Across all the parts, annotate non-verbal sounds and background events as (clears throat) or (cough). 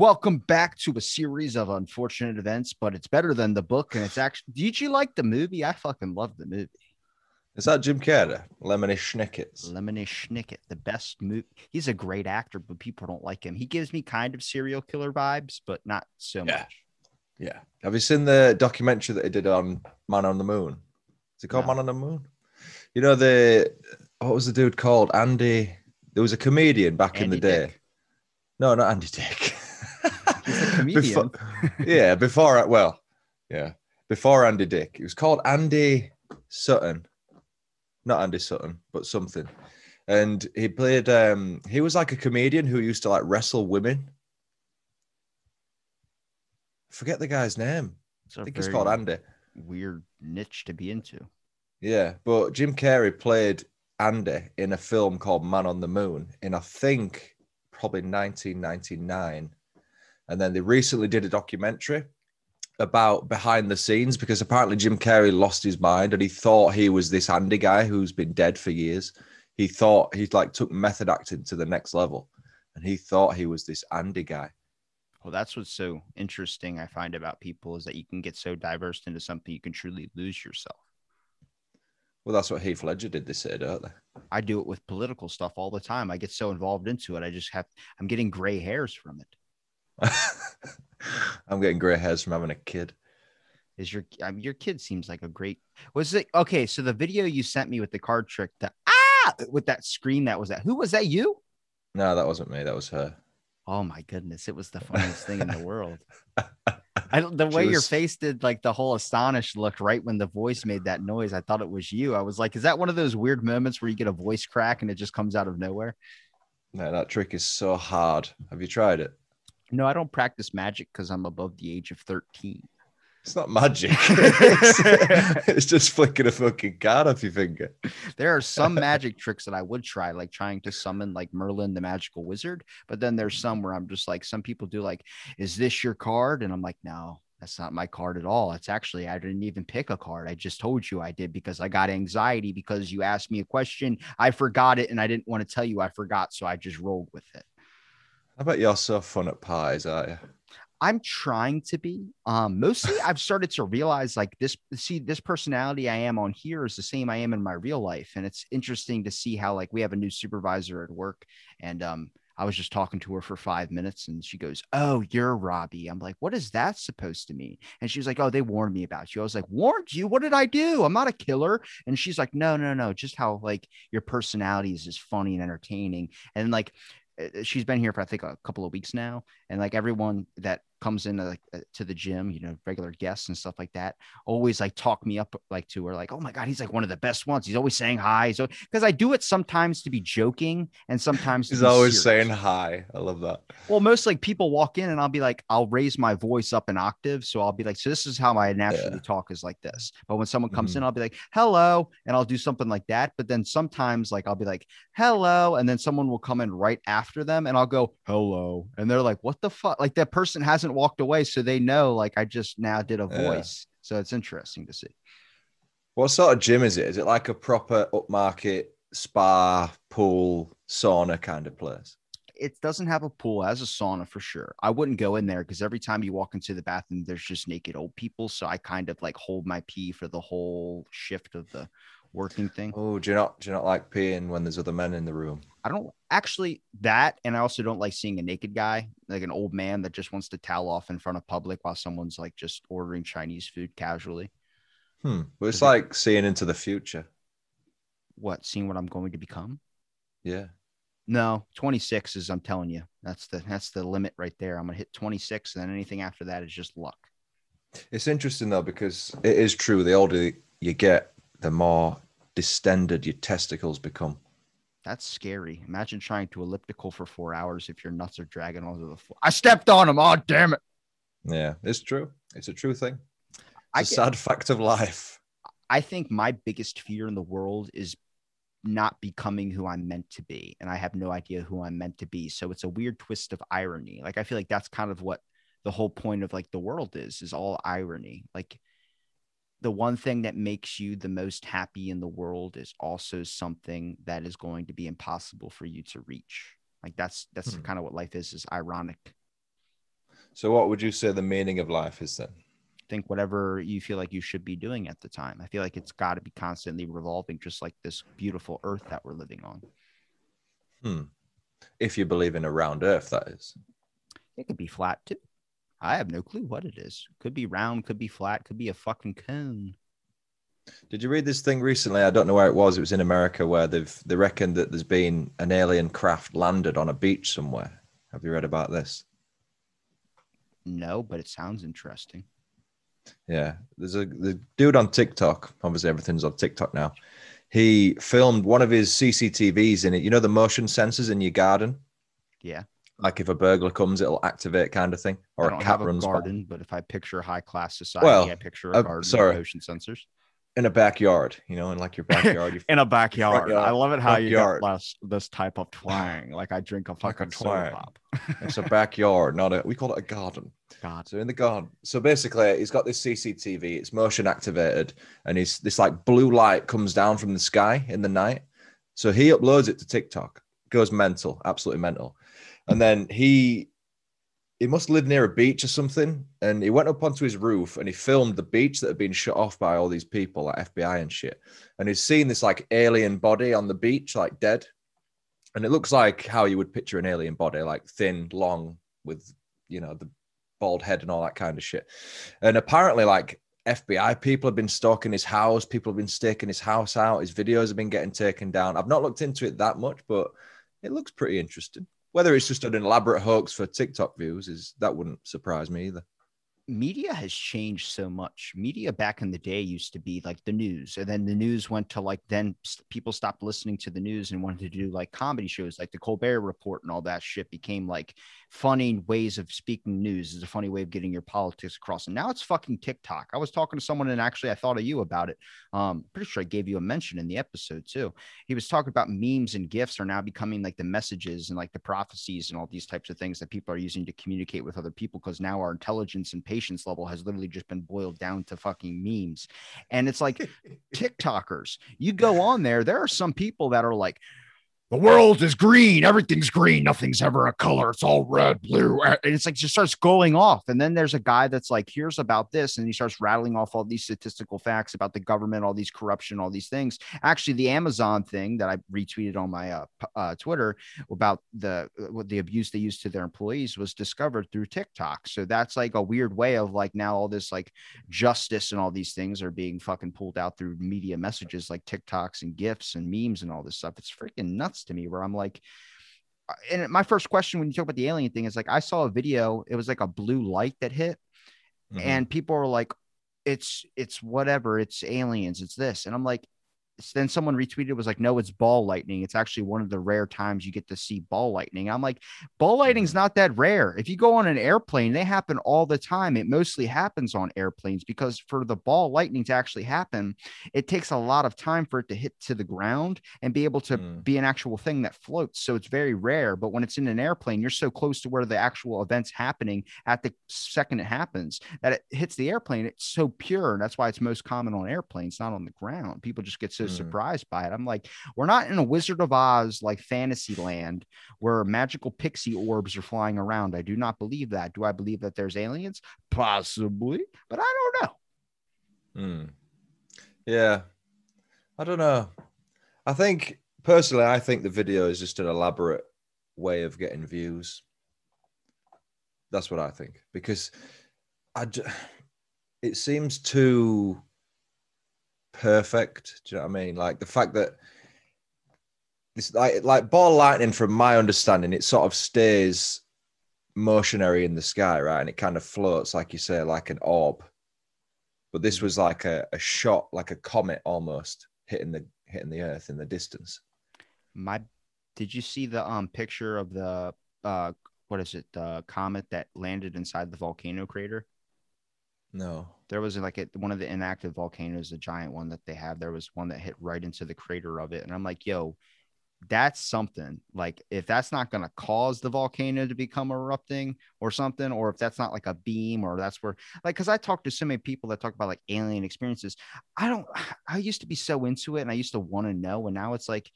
Welcome back to a series of unfortunate events, but it's better than the book. And it's (sighs) actually, did you like the movie? I fucking love the movie. Is that Jim Carrey? Lemony Snickets. Lemony Snicket, the best movie. He's a great actor, but people don't like him. He gives me kind of serial killer vibes, but not so Yeah. much. Yeah. Have you seen the documentary that he did on Man on the Moon? Is it called No. Man on the Moon? You know the what was the dude called? Andy. There was a comedian back in the day. Dick. No, not Andy Dick. (laughs) He's a comedian. Before, yeah, before well, yeah, before Andy Dick. It was called Andy Sutton. Not Andy Sutton, but something. And he played um he was like a comedian who used to like wrestle women. Forget the guy's name. I think he's called Andy. weird niche to be into. Yeah, but Jim Carrey played Andy in a film called Man on the Moon in I think probably 1999. And then they recently did a documentary about behind the scenes because apparently Jim Carrey lost his mind and he thought he was this Andy guy who's been dead for years. He thought he like took method acting to the next level and he thought he was this Andy guy. Well, that's what's so interesting I find about people is that you can get so diverse into something you can truly lose yourself. Well, that's what Heath Ledger did this year, don't they? I do it with political stuff all the time. I get so involved into it. I just have I'm getting gray hairs from it. (laughs) I'm getting grey hairs from having a kid. Is your I mean, your kid seems like a great was it okay? So the video you sent me with the card trick, the ah with that scream that was that who was that you? No, that wasn't me. That was her. Oh my goodness, it was the funniest thing in the world. (laughs) I, the way your face did like the whole astonished look right when the voice made that noise. I thought it was you. I was like, is that one of those weird moments where you get a voice crack and it just comes out of nowhere? No, that trick is so hard. Have you tried it? No, I don't practice magic because I'm above the age of 13. It's not magic. it's, (laughs) (laughs) it's just flicking a fucking card off your finger. There are some (laughs) magic tricks that I would try, like trying to summon like Merlin the magical wizard. But then there's some where I'm just like, some people do like, is this your card? And I'm like, no, that's not my card at all. It's actually, I didn't even pick a card. I just told you I did because I got anxiety because you asked me a question. I forgot it and I didn't want to tell you I forgot. So I just rolled with it. I bet you're so fun at pies, aren't you? I'm trying to be. Um, mostly I've started to realize like this, see, this personality I am on here is the same I am in my real life. And it's interesting to see how like we have a new supervisor at work. And um, I was just talking to her for five minutes and she goes, Oh, you're Robbie. I'm like, what is that supposed to mean? And she was like, Oh, they warned me about you. I was like, warned you? What did I do? I'm not a killer. And she's like, No, no, no, just how like your personality is just funny and entertaining. And like Uh, she's been here for I think a couple of weeks now, and like everyone that comes in like uh, to the gym, you know, regular guests and stuff like that, always like talk me up like to her, like, oh my god, he's like one of the best ones. He's always saying hi. So because I do it sometimes to be joking, and sometimes He's always serious. saying hi. I love that. Well, most like people walk in and I'll be like, I'll raise my voice up an octave. So I'll be like, so this is how I naturally Yeah. talk is like this. But when someone comes Mhm. in, I'll be like, hello. And I'll do something like that. But then sometimes like I'll be like, hello. And then someone will come in right after them and I'll go, hello. And they're like, what the fuck? Like that person hasn't walked away. So they know like I just now did a Yeah. voice. So it's interesting to see. What sort of gym is it? Is it like a proper upmarket spa, pool, sauna kind of place? it doesn't have a pool, it has a sauna for sure. I wouldn't go in there because every time you walk into the bathroom, there's just naked old people. So I kind of like hold my pee for the whole shift of the working thing. Oh, do you not do you not like peeing when there's other men in the room? I don't actually that, and I also don't like seeing a naked guy, like an old man that just wants to towel off in front of public while someone's like just ordering Chinese food casually. Hmm. But it's Is it- like seeing into the future. What, seeing what I'm going to become? Yeah. No, 26 is I'm telling you. That's the that's the limit right there. I'm gonna hit 26, and then anything after that is just luck. It's interesting though because it is true. The older you get, the more distended your testicles become. That's scary. Imagine trying to elliptical for four hours if your nuts are dragging onto the floor. I stepped on them. Oh, damn it. Yeah, it's true. It's a true thing. It's I a get- sad fact of life. I think my biggest fear in the world is not becoming who I'm meant to be. And I have no idea who I'm meant to be. So it's a weird twist of irony. Like, I feel like that's kind of what the whole point of like the world is, is all irony. Like, the one thing that makes you the most happy in the world is also something that is going to be impossible for you to reach. Like that's that's Hmm. kind of what life is is ironic. So, what would you say the meaning of life is then? think whatever you feel like you should be doing at the time. I feel like it's got to be constantly revolving, just like this beautiful earth that we're living on. Hmm. If you believe in a round earth, that is. It could be flat too. I have no clue what it is. Could be round, could be flat, could be a fucking cone. Did you read this thing recently? I don't know where it was. It was in America where they've they reckon that there's been an alien craft landed on a beach somewhere. Have you read about this? No, but it sounds interesting. Yeah, there's a the dude on TikTok. Obviously, everything's on TikTok now. He filmed one of his CCTVs in it. You know the motion sensors in your garden. Yeah. Like if a burglar comes, it'll activate, kind of thing, or a cat have runs a by. garden, but if I picture high class society, Well, I picture a uh, garden sorry. with motion sensors. in a backyard. You know, in like your (laughs) backyard. You In a backyard. yard. I love it how you Backyard. got less this type of twang. (sighs) Like I drink a Like a fucking twang. pop. it's a (laughs) backyard, not a. We call it a garden. God. So in the garden. So basically, he's got this CCTV. It's motion activated, and he's this like blue light comes down from the sky in the night. So he uploads it to TikTok. Goes mental, absolutely mental. And then he he must live near a beach or something. And he went up onto his roof and he filmed the beach that had been shut off by all these people, like FBI and shit. And he's seen this like alien body on the beach, like dead. And it looks like how you would picture an alien body, like thin, long, with you know, the bald head and all that kind of shit. And apparently, like FBI people have been stalking his house, people have been staking his house out, his videos have been getting taken down. I've not looked into it that much, but it looks pretty interesting. Whether it's just an elaborate hoax for TikTok views is that wouldn't surprise me either. media has changed so much. Media back in the day used to be like the news, and then the news went to like then people stopped listening to the news and wanted to do like comedy shows, like the Colbert Report and all that shit became like funny ways of speaking news. Is a funny way of getting your politics across. And now it's fucking TikTok. I was talking to someone and actually I thought of you about it. Um, pretty sure I gave you a mention in the episode too. He was talking about memes and gifs are now becoming like the messages and like the prophecies and all these types of things that people are using to communicate with other people because now our intelligence and patience level has literally just been boiled down to fucking memes. And it's like (laughs) TikTokers, you go on there, there are some people that are like, the world is green. Everything's green. Nothing's ever a color. It's all red, blue. And it's like just starts going off. And then there's a guy that's like, here's about this. And he starts rattling off all these statistical facts about the government, all these corruption, all these things. Actually, the Amazon thing that I retweeted on my uh, uh, Twitter about the what the abuse they used to their employees was discovered through TikTok. So that's like a weird way of like now all this like justice and all these things are being fucking pulled out through media messages like TikToks and gifs and memes and all this stuff. It's freaking nuts to me where I'm like, uh, and my first question when you talk about the alien thing is like, I saw a video, it was like a blue light that hit, Mhm. and people were like, it's, it's whatever, it's aliens, it's this. And I'm like, then someone retweeted was like, no, it's ball lightning. It's actually one of the rare times you get to see ball lightning. I'm like, ball lightning's not that rare. If you go on an airplane, they happen all the time. It mostly happens on airplanes because for the ball lightning to actually happen, it takes a lot of time for it to hit to the ground and be able to Mm. be an actual thing that floats. So it's very rare. But when it's in an airplane, you're so close to where the actual event's happening at the second it happens that it hits the airplane. It's so pure. And that's why it's most common on airplanes, not on the ground. People just get so Mm. surprised by it. I'm like, we're not in a Wizard of Oz like fantasy land where magical pixie orbs are flying around. I do not believe that. Do I believe that there's aliens? Possibly, but I don't know. Hmm. Yeah. I don't know. I think personally, I think the video is just an elaborate way of getting views. That's what I think because I (sighs) it seems too perfect. Do you know what I mean? Like the fact that this like like ball lightning, from my understanding, it sort of stays motionary in the sky, right? And it kind of floats, like you say, like an orb but this was like a, a shot, like a comet almost hitting the hitting the earth in the distance. My, did you see the um picture of the uh what is it the comet that landed inside the volcano crater? No. There was like a, one of the inactive volcanoes, the giant one that they have. There was one that hit right into the crater of it, and I'm like, yo, that's something. Like if that's not going to cause the volcano to become erupting or something, or if that's not like a beam, or that's where like because I talked to so many people that talk about like alien experiences. I don't. (sighs) I used to be so into it, and I used to want to know, and now it's like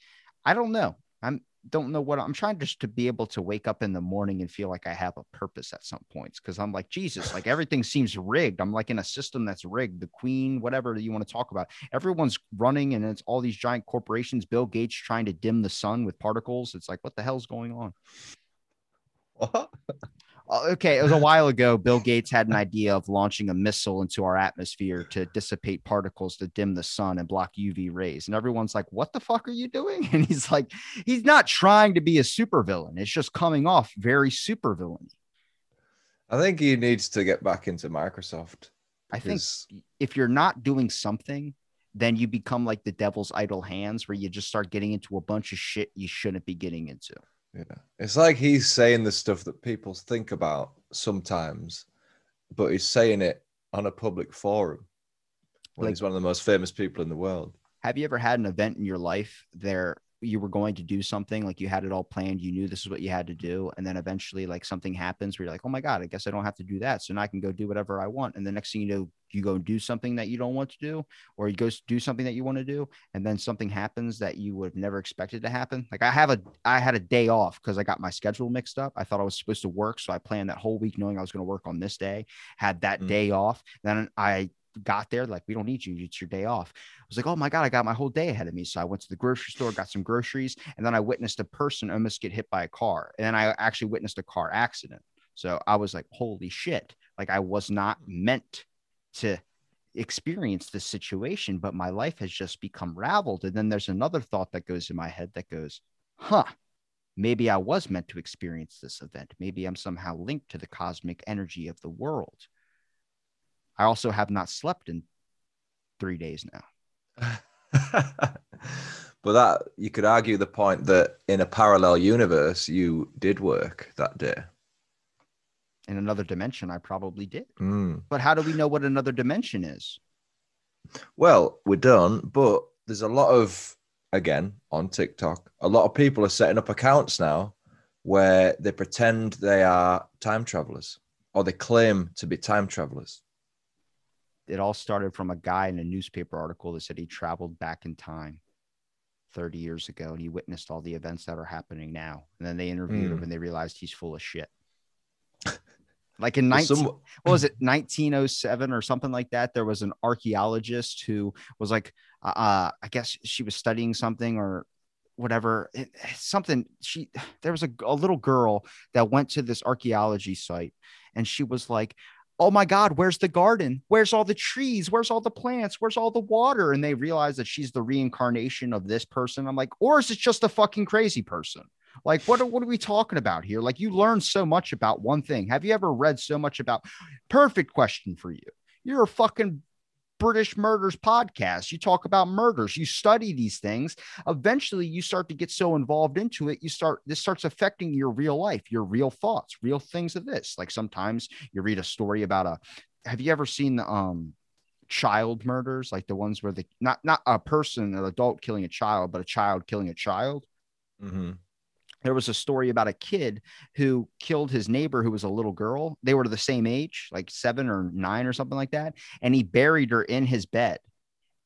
I don't know. I'm don't know what I'm trying just to be able to wake up in the morning and feel like I have a purpose at some points because I'm like Jesus, like (sighs) everything seems rigged. I'm like in a system that's rigged. The Queen, whatever you want to talk about, everyone's running and it's all these giant corporations. Bill Gates trying to dim the sun with particles. It's like what the hell's going on? What? (laughs) Uh, okay, it was a while ago. Bill Gates had an idea of launching a missile into our atmosphere to dissipate particles to dim the sun and block UV rays. And everyone's like, What the fuck are you doing? (laughs) And he's like, He's not trying to be a supervillain. It's just coming off very supervillain. I think he needs to get back into Microsoft. I think if you're not doing something, then you become like the devil's idle hands where you just start getting into a bunch of shit you shouldn't be getting into. Yeah. It's like he's saying the stuff that people think about sometimes, but he's saying it on a public forum. When like, he's one of the most famous people in the world. Have you ever had an event in your life there you were going to do something like you had it all planned you knew this is what you had to do and then eventually like something happens where you're like oh my god i guess i don't have to do that so now i can go do whatever i want. And the next thing you know you go do something that you don't want to do or you go do something that you want to do and then something happens that you would have never expected to happen. Like i have a i had a day off because i got my schedule mixed up. I thought i was supposed to work so i planned that whole week knowing i was going to work on this day had that mm. day off then i got there, like, we don't need you. It's your day off. I was like, oh my God, I got my whole day ahead of me. So I went to the grocery store, got some groceries, and then I witnessed a person almost get hit by a car. And then I actually witnessed a car accident. So I was like, holy shit. Like, I was not mm. meant to experience this situation, but my life has just become raveled. And then there's another thought that goes in my head that goes, huh, maybe I was meant to experience this event. Maybe I'm somehow linked to the cosmic energy of the world. I also have not slept in three days now. (laughs) but that you could argue the point that in a parallel universe, you did work that day. In another dimension, I probably did. Mm. But how do we know what another dimension is? Well, we don't, but there's a lot of, again, on TikTok, a lot of people are setting up accounts now where they pretend they are time travelers or they claim to be time travelers it all started from a guy in a newspaper article that said he traveled back in time 30 years ago and he witnessed all the events that are happening now. And then they interviewed mm. him hmm. and they realized he's full of shit. (laughs) Like in 19, Some... what was it, 1907 or something like that? There was an archaeologist who was like, uh, uh I guess she was studying something or whatever, it, something. She, (sighs) there was a, a little girl that went to this archaeology site and she was like, oh my God, where's the garden? Where's all the trees? Where's all the plants? Where's all the water? And they realize that she's the reincarnation of this person. I'm like, or is it just a fucking crazy person? Like, what are, what are we talking about here? Like, you learn so much about one thing. Have you ever read so much about? Perfect question for you. You're a fucking British Murders podcast. You talk about murders, you study these things. Eventually, you start to get so involved into it, you start, this starts affecting your real life, your real thoughts, real things of this. Like sometimes you read a story about a, have you ever seen the, um, child murders like the ones where the not not a person an adult killing a child but a child killing a child mm-hmm there was a story about a kid who killed his neighbor who was a little girl. They were the same age, like seven or nine or something like that. And he buried her in his bed.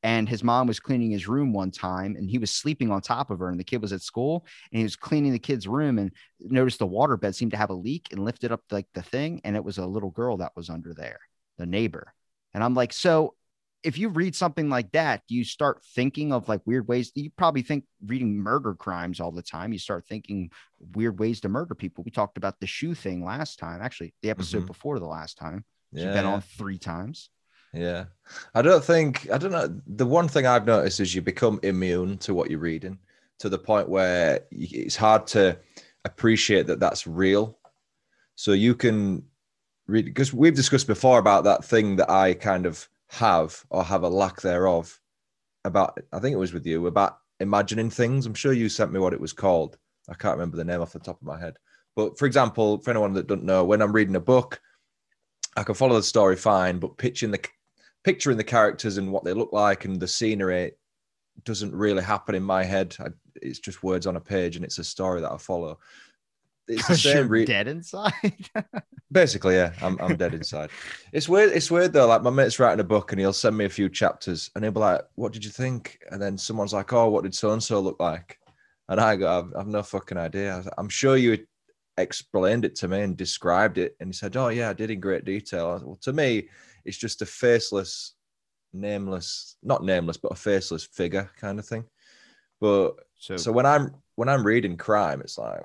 And his mom was cleaning his room one time and he was sleeping on top of her. And the kid was at school and he was cleaning the kid's room and noticed the water bed seemed to have a leak and lifted up like the thing. And it was a little girl that was under there, the neighbor. And I'm like, so if you read something like that, you start thinking of like weird ways. You probably think reading murder crimes all the time. You start thinking weird ways to murder people. We talked about the shoe thing last time, actually, the episode mm-hmm. before the last time. Yeah. You've been on three times. Yeah. I don't think, I don't know. The one thing I've noticed is you become immune to what you're reading to the point where it's hard to appreciate that that's real. So you can read, because we've discussed before about that thing that I kind of have or have a lack thereof about I think it was with you about imagining things. I'm sure you sent me what it was called. I can't remember the name off the top of my head. But for example, for anyone that doesn't know, when I'm reading a book, I can follow the story fine, but picturing the picturing the characters and what they look like and the scenery doesn't really happen in my head. I, it's just words on a page and it's a story that I follow it's the same. Re- dead inside. (laughs) Basically, yeah, I'm I'm dead inside. It's weird. It's weird though. Like my mate's writing a book and he'll send me a few chapters and he'll be like, "What did you think?" And then someone's like, "Oh, what did so and so look like?" And I go, I've, I've no fucking idea. I'm sure you explained it to me and described it. And he said, Oh, yeah, I did in great detail. Said, well, to me, it's just a faceless, nameless, not nameless, but a faceless figure kind of thing. But so, so when I'm when I'm reading crime, it's like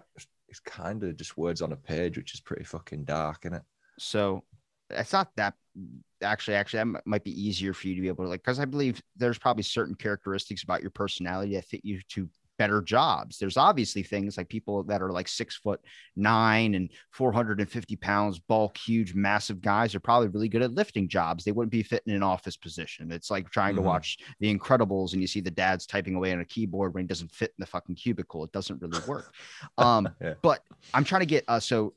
it's kind of just words on a page, which is pretty fucking dark, isn't it? So it's not that actually actually that might be easier for you to be able to like because i believe there's probably certain characteristics about your personality that fit you to better jobs. There's obviously things like people that are like six foot nine and 450 pounds bulk huge massive guys are probably really good at lifting jobs. They wouldn't be fitting in an office position. It's like trying mm-hmm. to watch the incredibles and you see the dad's typing away on a keyboard when he doesn't fit in the fucking cubicle. It doesn't really work. (laughs) Um yeah. but i'm trying to get uh so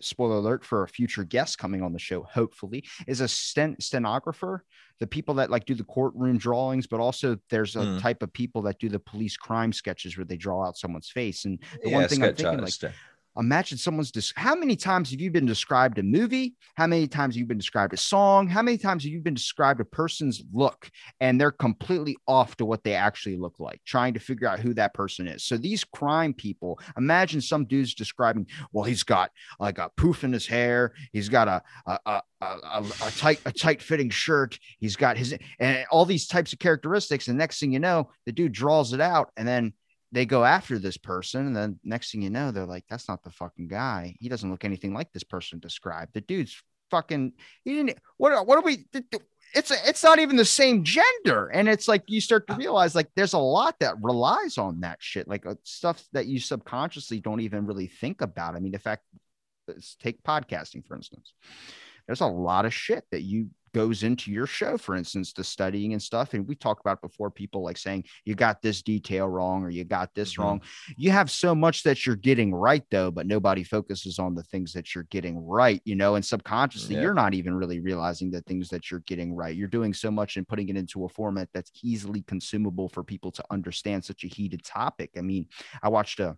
spoiler alert for a future guest coming on the show hopefully is a sten- stenographer the people that like do the courtroom drawings but also there's a mm. type of people that do the police crime sketches where they draw out someone's face and the yeah, one thing i'm thinking like imagine someone's dis- how many times have you been described a movie? How many times have you been described a song? How many times have you been described a person's look and they're completely off to what they actually look like trying to figure out who that person is? So these crime people imagine some dude's describing well he's got like a poof in his hair he's got a a, a, a, a tight a tight fitting shirt he's got his and all these types of characteristics and next thing you know the dude draws it out and then they go after this person, and then next thing you know, they're like, "That's not the fucking guy. He doesn't look anything like this person described. The dude's fucking. He didn't. What? What are we? It's it's not even the same gender, and it's like you start to realize like there's a lot that relies on that shit, like uh, stuff that you subconsciously don't even really think about. I mean, the fact, let's take podcasting for instance. There's a lot of shit that you goes into your show, for instance, the studying and stuff. And we talked about before people like saying, you got this detail wrong or you got this mm-hmm. wrong. You have so much that you're getting right, though, but nobody focuses on the things that you're getting right, you know, and subconsciously, yeah. you're not even really realizing the things that you're getting right. You're doing so much and putting it into a format that's easily consumable for people to understand such a heated topic. I mean, I watched a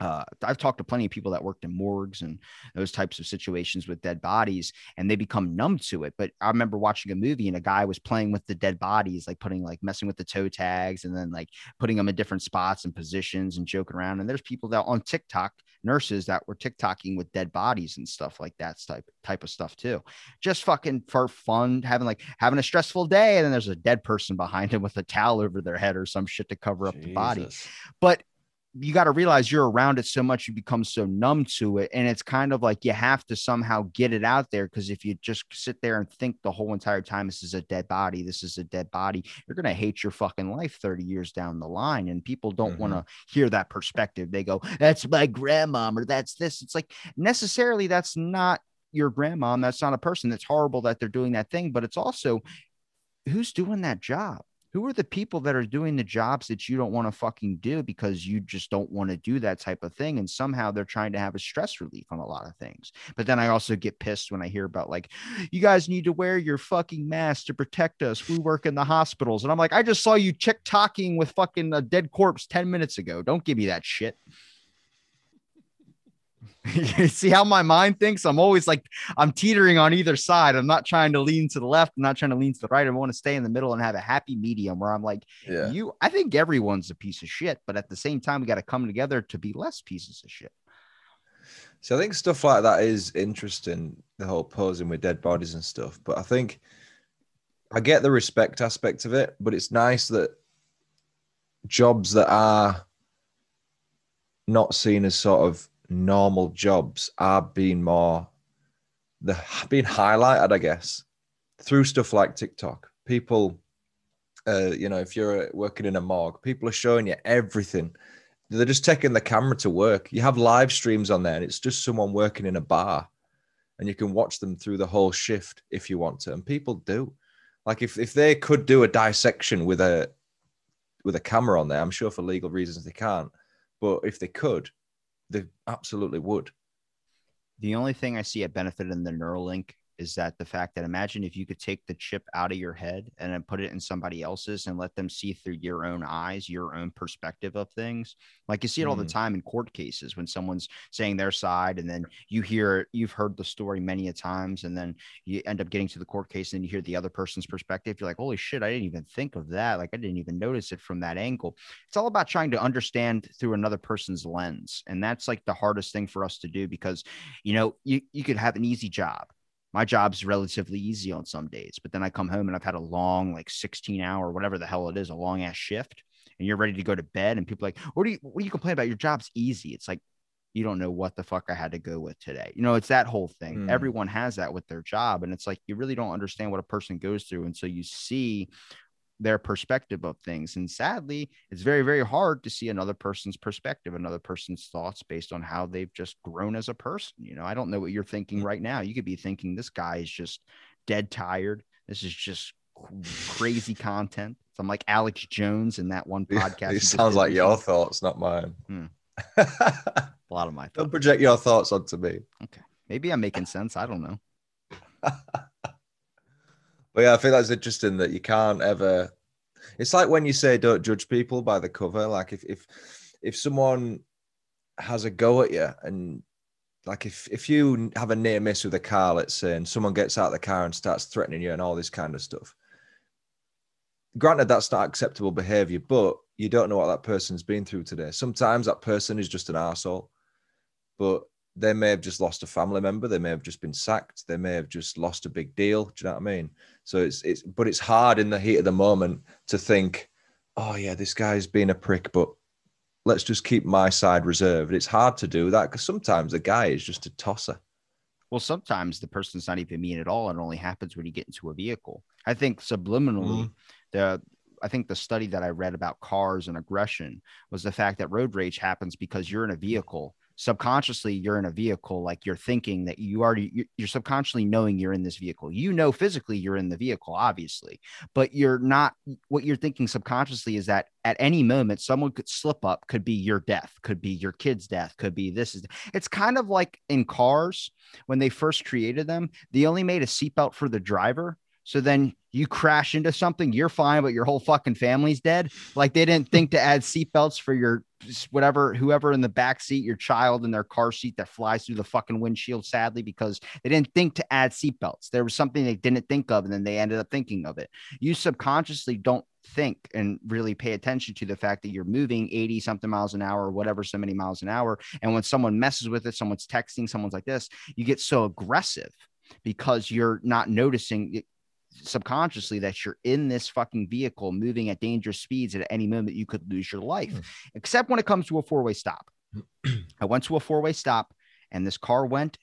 uh, I've talked to plenty of people that worked in morgues and those types of situations with dead bodies, and they become numb to it. But I remember watching a movie and a guy was playing with the dead bodies, like putting like messing with the toe tags and then like putting them in different spots and positions and joking around. And there's people that on TikTok, nurses that were TikToking with dead bodies and stuff like that type type of stuff too. Just fucking for fun, having like having a stressful day, and then there's a dead person behind him with a towel over their head or some shit to cover up the body. But you got to realize you're around it so much you become so numb to it and it's kind of like you have to somehow get it out there because if you just sit there and think the whole entire time this is a dead body this is a dead body you're going to hate your fucking life 30 years down the line and people don't mm-hmm. want to hear that perspective. They go that's my grandmom or that's this. It's like necessarily that's not your grandmom that's not a person. That's horrible that they're doing that thing but it's also who's doing that job who are the people that are doing the jobs that you don't want to fucking do because you just don't want to do that type of thing and somehow they're trying to have a stress relief on a lot of things. But then i also get pissed when i hear about like you guys need to wear your fucking mask to protect us. We work in the hospitals. And i'm like i just saw you TikToking with fucking a dead corpse 10 minutes ago. Don't give me that shit (laughs) you see how my mind thinks? I'm always like, I'm teetering on either side. I'm not trying to lean to the left. I'm not trying to lean to the right. I want to stay in the middle and have a happy medium where I'm like, yeah. you, I think everyone's a piece of shit, but at the same time, we got to come together to be less pieces of shit. So I think stuff like that is interesting, the whole posing with dead bodies and stuff. But I think I get the respect aspect of it, but it's nice that jobs that are not seen as sort of normal jobs are being more the being highlighted, I guess, through stuff like TikTok. People, uh, you know, if you're working in a morgue, people are showing you everything. They're just taking the camera to work. You have live streams on there, and it's just someone working in a bar, and you can watch them through the whole shift if you want to. And people do. Like if if they could do a dissection with a with a camera on there, I'm sure for legal reasons they can't. But if they could, they absolutely would. The only thing I see a benefit in the Neuralink is that the fact that imagine if you could take the chip out of your head and then put it in somebody else's and let them see through your own eyes, your own perspective of things. Like you see it all the Mm. time in court cases when someone's saying their side and then you hear you've heard the story many a times and then you end up getting to the court case and you hear the other person's perspective. You're like, holy shit, I didn't even think of that. Like I didn't even notice it from that angle. It's all about trying to understand through another person's lens. And that's like the hardest thing for us to do because you know, you, you could have an easy job. My job's relatively easy on some days, but then I come home and I've had a long, like 16 hour, whatever the hell it is, a long ass shift, and you're ready to go to bed. And people like, what do you, what do you complain about? Your job's easy. It's like, you don't know what the fuck I had to go with today. You know, it's that whole thing. Mm. Everyone has that with their job. And it's like, you really don't understand what a person goes through until you see their perspective of things. And sadly, it's very, very hard to see another person's perspective, another person's thoughts based on how they've just grown as a person. You know, I don't know what you're thinking Mm. right now. You could be thinking this guy is just dead tired. This is just crazy content. So I'm like Alex Jones in that one (laughs) podcast. it sounds like your thoughts, not mine. Hmm. (laughs) A lot of my thoughts. Don't project your thoughts onto me. Okay. Maybe I'm making sense. I don't know. (laughs) But yeah, I think that's interesting that you can't ever. It's like when you say don't judge people by the cover. Like if if if someone has a go at you and like if if you have a near miss with a car, let's say, and someone gets out of the car and starts threatening you and all this kind of stuff. Granted, that's not acceptable behavior, but you don't know what that person's been through today. Sometimes that person is just an asshole, but they may have just lost a family member, they may have just been sacked, they may have just lost a big deal. Do you know what I mean? So it's it's but it's hard in the heat of the moment to think, oh yeah, this guy's been a prick, but let's just keep my side reserved. It's hard to do that because sometimes the guy is just a tosser. Well, sometimes the person's not even mean at all. It only happens when you get into a vehicle. I think subliminally, mm-hmm. the I think the study that I read about cars and aggression was the fact that road rage happens because you're in a vehicle. Subconsciously, you're in a vehicle, like you're thinking that you already, you- you're subconsciously knowing you're in this vehicle. You know, physically, you're in the vehicle, obviously, but you're not. What you're thinking subconsciously is that at any moment, someone could slip up, could be your death, could be your kid's death, could be this is. It's kind of like in cars when they first created them, they only made a seatbelt for the driver. So then you crash into something, you're fine, but your whole fucking family's dead. Like they didn't think to add seatbelts for your whatever, whoever in the back seat, your child in their car seat that flies through the fucking windshield, sadly, because they didn't think to add seatbelts. There was something they didn't think of, and then they ended up thinking of it. You subconsciously don't think and really pay attention to the fact that you're moving 80 something miles an hour or whatever, so many miles an hour. And when someone messes with it, someone's texting, someone's like this, you get so aggressive because you're not noticing subconsciously that you're in this fucking vehicle moving at dangerous speeds at any moment you could lose your life Hmm. except when it comes to a four-way stop (clears throat) i went to a four-way stop and this car went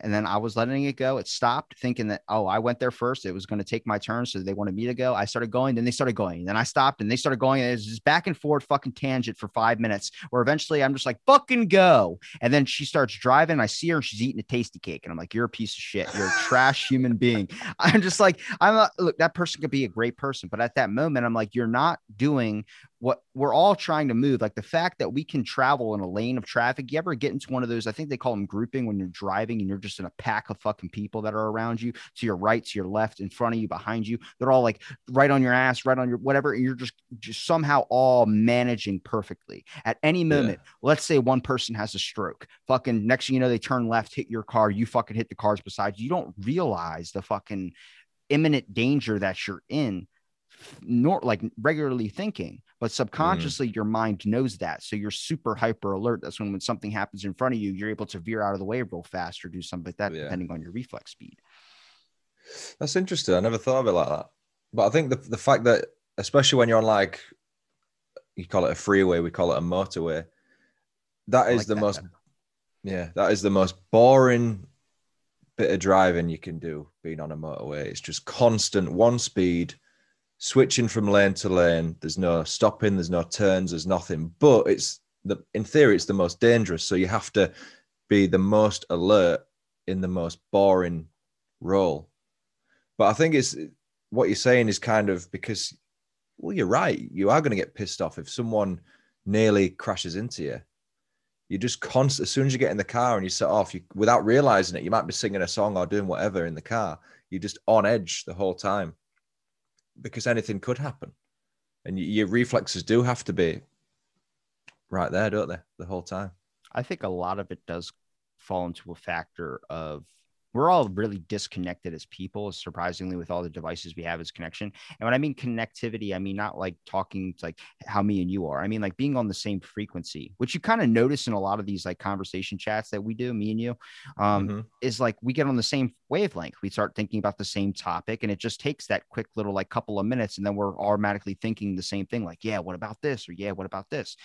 and then I was letting it go. It stopped, thinking that, oh, I went there first. It was going to take my turn. So they wanted me to go. I started going. Then they started going. Then I stopped and they started going. And it was just back and forth fucking tangent for five minutes where eventually I'm just like, fucking go. And then she starts driving. I see her and she's eating a Tastykake. And I'm like, you're a piece of shit. You're a trash human being. (laughs) I'm just like, I'm not, look, that person could be a great person. But at that moment, I'm like, you're not doing what we're all trying to move. Like the fact that we can travel in a lane of traffic. You ever get into one of those? I think they call them grouping when you're driving and you're just in a pack of fucking people that are around you to your right, to your left, in front of you, behind you. They're all like right on your ass, right on your whatever. And you're just, just somehow all managing perfectly. At any moment, let's say one person has a stroke. Fucking next thing you know, they turn left, hit your car. You fucking hit the cars beside you. You don't realize the fucking imminent danger that you're in nor like regularly thinking but mm-hmm. subconsciously your mind knows that so you're super hyper alert that's when when something happens in front of you you're able to veer out of the way real fast or do something like that Yeah. depending on your reflex speed That's interesting. I never thought of it like that. But I think the the fact that especially when you're on like you call it a freeway, we call it a motorway. that is like the that most yeah, that is the most boring bit of driving you can do being on a motorway. It's just constant one speed, switching from lane to lane. There's no stopping, there's no turns, there's nothing. But it's the in theory, it's the most dangerous. So you have to be the most alert in the most boring role. But I think it's what you're saying is kind of because, well, you're right. You are going to get pissed off if someone nearly crashes into you. you just as soon as you get in the car and you set off, you without realizing it, you might be singing a song or doing whatever in the car. You're just on edge the whole time because anything could happen. And your reflexes do have to be right there, don't they? The whole time. I think a lot of it does fall into a factor of we're all really disconnected as people surprisingly with all the devices we have as connection. And when i mean connectivity i mean not like talking like how me and you are. I mean like being on the same frequency which you kind of notice in a lot of these like conversation chats that we do me and you um, mm-hmm. is like we get on the same wavelength. We start thinking about the same topic and it just takes that quick little like couple of minutes and then we're automatically thinking the same thing like yeah what about this? or yeah what about this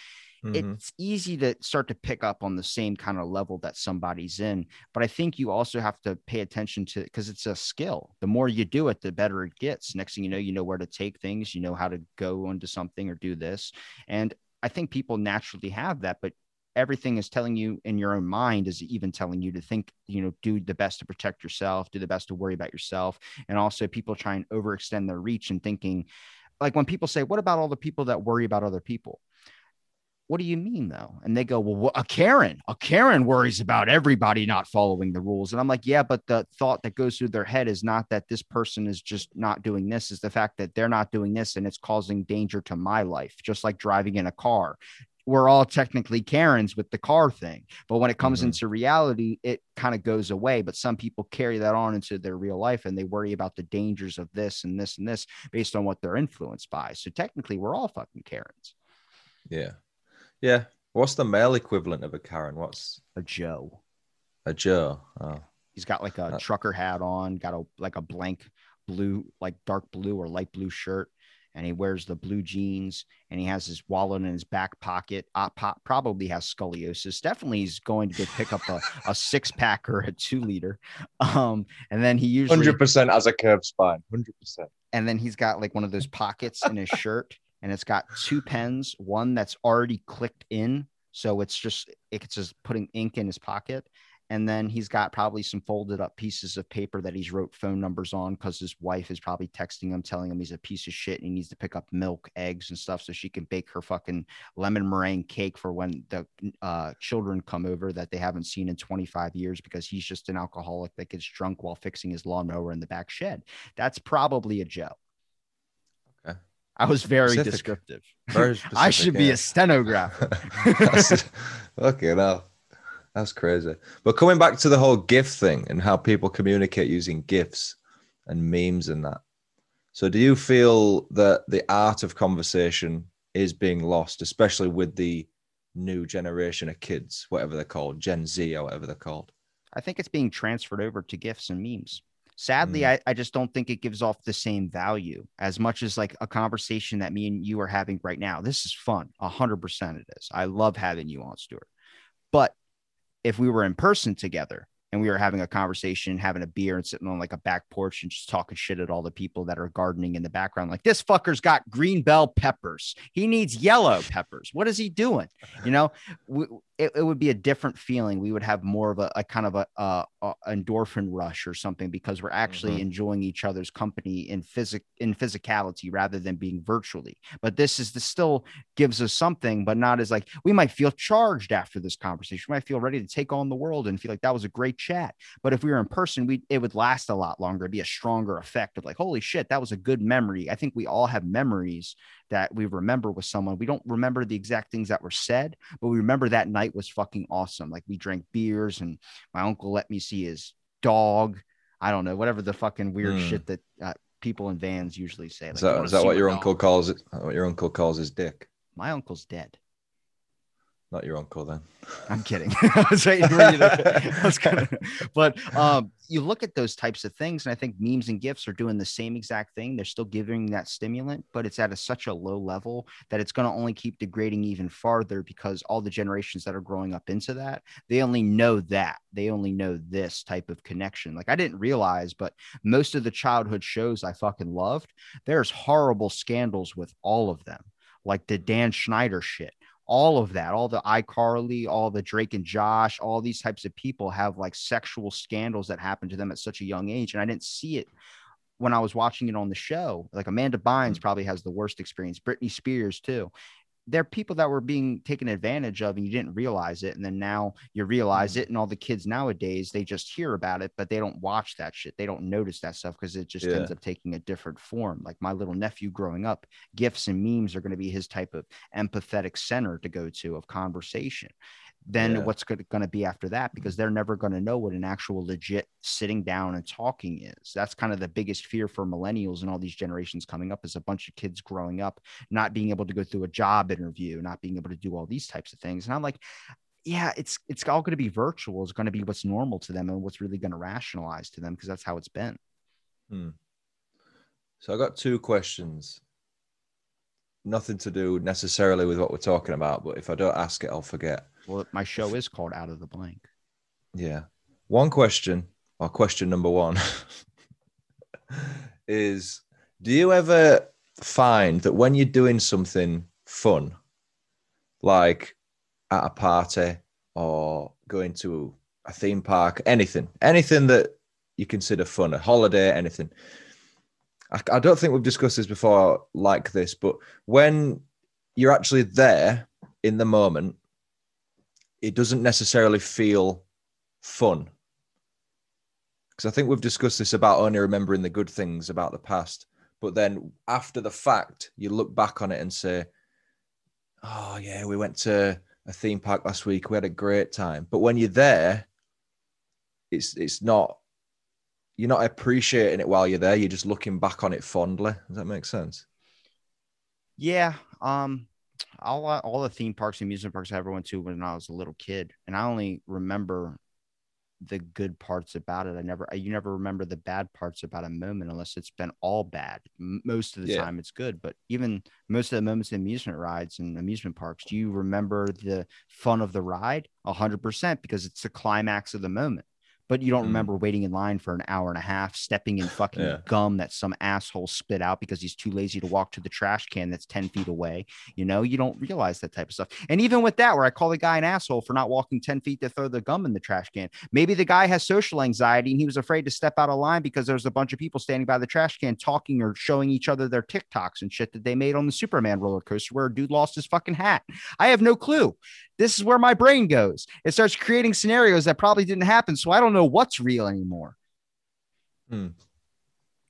mm-hmm. it's easy to start to pick up on the same kind of level that somebody's in. But I think you also have to pay attention to because it's a skill. The more you do it, the better it gets. Next thing you know, you know where to take things, you know how to go into something or do this. And I think people naturally have that, but everything is telling you in your own mind is even telling you to think you know do the best to protect yourself do the best to worry about yourself and also people try and overextend their reach and thinking like when people say what about all the people that worry about other people what do you mean though? And they go, well, a Karen, a Karen worries about everybody not following the rules. And I'm like, yeah, but the thought that goes through their head is not that this person is just not doing this, is the fact that they're not doing this and it's causing danger to my life, just like driving in a car. We're all technically Karens with the car thing. But when it comes mm-hmm. into reality, it kind of goes away. But some people carry that on into their real life and they worry about the dangers of this and this and this based on what they're influenced by. So technically, we're all fucking Karens. Yeah. Yeah. What's the male equivalent of a Karen? What's a Joe? A Joe. Oh. He's got like a uh, trucker hat on, got a like a blank blue, like dark blue or light blue shirt, and he wears the blue jeans, and he has his wallet in his back pocket. Uh, po- probably has scoliosis. Definitely, he's going to go pick up a, a six pack or a two liter. Um, and then he usually hundred percent has a curved spine. Hundred percent. And then he's got like one of those pockets in his shirt and it's got two pens, one that's already clicked in. So it's just it's just putting ink in his pocket. And then he's got probably some folded up pieces of paper that he's wrote phone numbers on because his wife is probably texting him, telling him he's a piece of shit and he needs to pick up milk, eggs, and stuff so she can bake her fucking lemon meringue cake for when the uh, children come over that they haven't seen in 25 years because he's just an alcoholic that gets drunk while fixing his lawnmower in the back shed. That's probably a Joe. I was very specific. descriptive. Very (laughs) specific, I should yeah. be a stenographer. (laughs) okay, now that's crazy. But coming back to the whole GIF thing and how people communicate using GIFs and memes and that. So, do you feel that the art of conversation is being lost, especially with the new generation of kids, whatever they're called, Gen Z or whatever they're called? I think it's being transferred over to GIFs and memes. Sadly, mm. I, I just don't think it gives off the same value as much as like a conversation that me and you are having right now. This is fun. A hundred percent it is. I love having you on, Stuart. But if we were in person together, and we were having a conversation, having a beer and sitting on like a back porch and just talking shit at all the people that are gardening in the background. Like this fucker's got green bell peppers. He needs yellow peppers. What is he doing? You know, we, it, it, would be a different feeling. We would have more of a, a kind of a, a, a, endorphin rush or something because we're actually mm-hmm. enjoying each other's company in physic in physicality rather than being virtually. But this is this still gives us something, but not as like we might feel charged after this conversation. We might feel ready to take on the world and feel like that was a great chat. But if we were in person, we it would last a lot longer. It'd be a stronger effect of like, holy shit, that was a good memory. I think we all have memories that we remember with someone. We don't remember the exact things that were said, but we remember that night was fucking awesome. Like we drank beers and my uncle let me see his dog. I don't know, whatever the fucking weird mm. shit that uh, people in vans usually say. Like, is that, is that what your uncle calls it? What your uncle calls his dick? My uncle's dead. Not your uncle, then. I'm kidding. (laughs) I was waiting for you to. (laughs) I was gonna, but um, you look at those types of things, and I think memes and gifs are doing the same exact thing. They're still giving that stimulant, but it's at a, such a low level that it's going to only keep degrading even farther because all the generations that are growing up into that, they only know that. They only know this type of connection. Like I didn't realize, but most of the childhood shows I fucking loved, there's horrible scandals with all of them like the Dan Schneider shit all of that, all the iCarly, all the Drake and Josh, all these types of people have like sexual scandals that happen to them at such a young age. And I didn't see it when I was watching it on the show. Like Amanda Bynes mm. probably has the worst experience, Britney Spears too. They're people that were being taken advantage of and you didn't realize it and then now you realize mm-hmm. it and all the kids nowadays they just hear about it but they don't watch that shit. They don't notice that stuff because it just Yeah. ends up taking a different form. Like my little nephew growing up gifs and memes are going to be his type of empathetic center to go to of conversation then Yeah. what's going to be after that? Mm-hmm. Because they're never going to know what an actual legit sitting down and talking is. That's kind of the biggest fear for millennials and all these generations coming up is a bunch of kids growing up not being able to go through a job interview not being able to do all these types of things. And i'm like yeah it's it's all going to be virtual. It's going to be what's normal to them and what's really going to rationalize to them because that's how it's been. Hmm. So I got two questions. Nothing to do necessarily with what we're talking about, but if I don't ask it, I'll forget. Well my show is called out of the blank Yeah. One question, or question number one, (laughs) is do you ever find that when you're doing something fun, like at a party or going to a theme park, anything, anything that you consider fun, a holiday, anything. I, don't think we've discussed this before like this, but when you're actually there in the moment, it doesn't necessarily feel fun. Because I think we've discussed this about only remembering the good things about the past. But then after the fact, you look back on it and say, oh, yeah, we went to a theme park last week. We had a great time. But when you're there, it's it's not you're not appreciating it while you're there. You're just looking back on it fondly. Does that make sense? Yeah. Um, all uh, all the theme parks and amusement parks I ever went to when I was a little kid, and I only remember the good parts about it. I never, you never remember the bad parts about a moment unless it's been all bad. Most of the Yeah. time, it's good, but even most of the moments in amusement rides and amusement parks, do you remember the fun of the ride? A hundred percent, because it's the climax of the moment. But you don't Mm. remember waiting in line for an hour and a half, stepping in fucking Yeah. gum that some asshole spit out because he's too lazy to walk to the trash can that's 10 feet away. You know, you don't realize that type of stuff. And even with that, where I call the guy an asshole for not walking 10 feet to throw the gum in the trash can, maybe the guy has social anxiety and he was afraid to step out of line because there's a bunch of people standing by the trash can talking or showing each other their TikToks and shit that they made on the Superman roller coaster where a dude lost his fucking hat. I have no clue. This is where my brain goes. It starts creating scenarios that probably didn't happen. So I don't know what's real anymore. Hmm.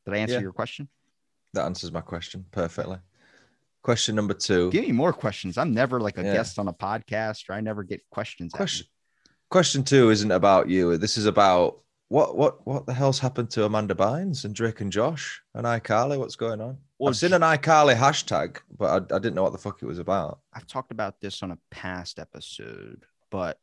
Did I answer Yeah. your question? That answers my question perfectly. Question number two. Give me more questions. I'm never like a Yeah. guest on a podcast or I never get questions. Question question two isn't about you. This is about what what what the hell's happened to Amanda Bynes and Drake and Josh and iCarly? What's going on? Well, I've seen an iCarly hashtag, but I, I didn't know what the fuck it was about. I've talked about this on a past episode, but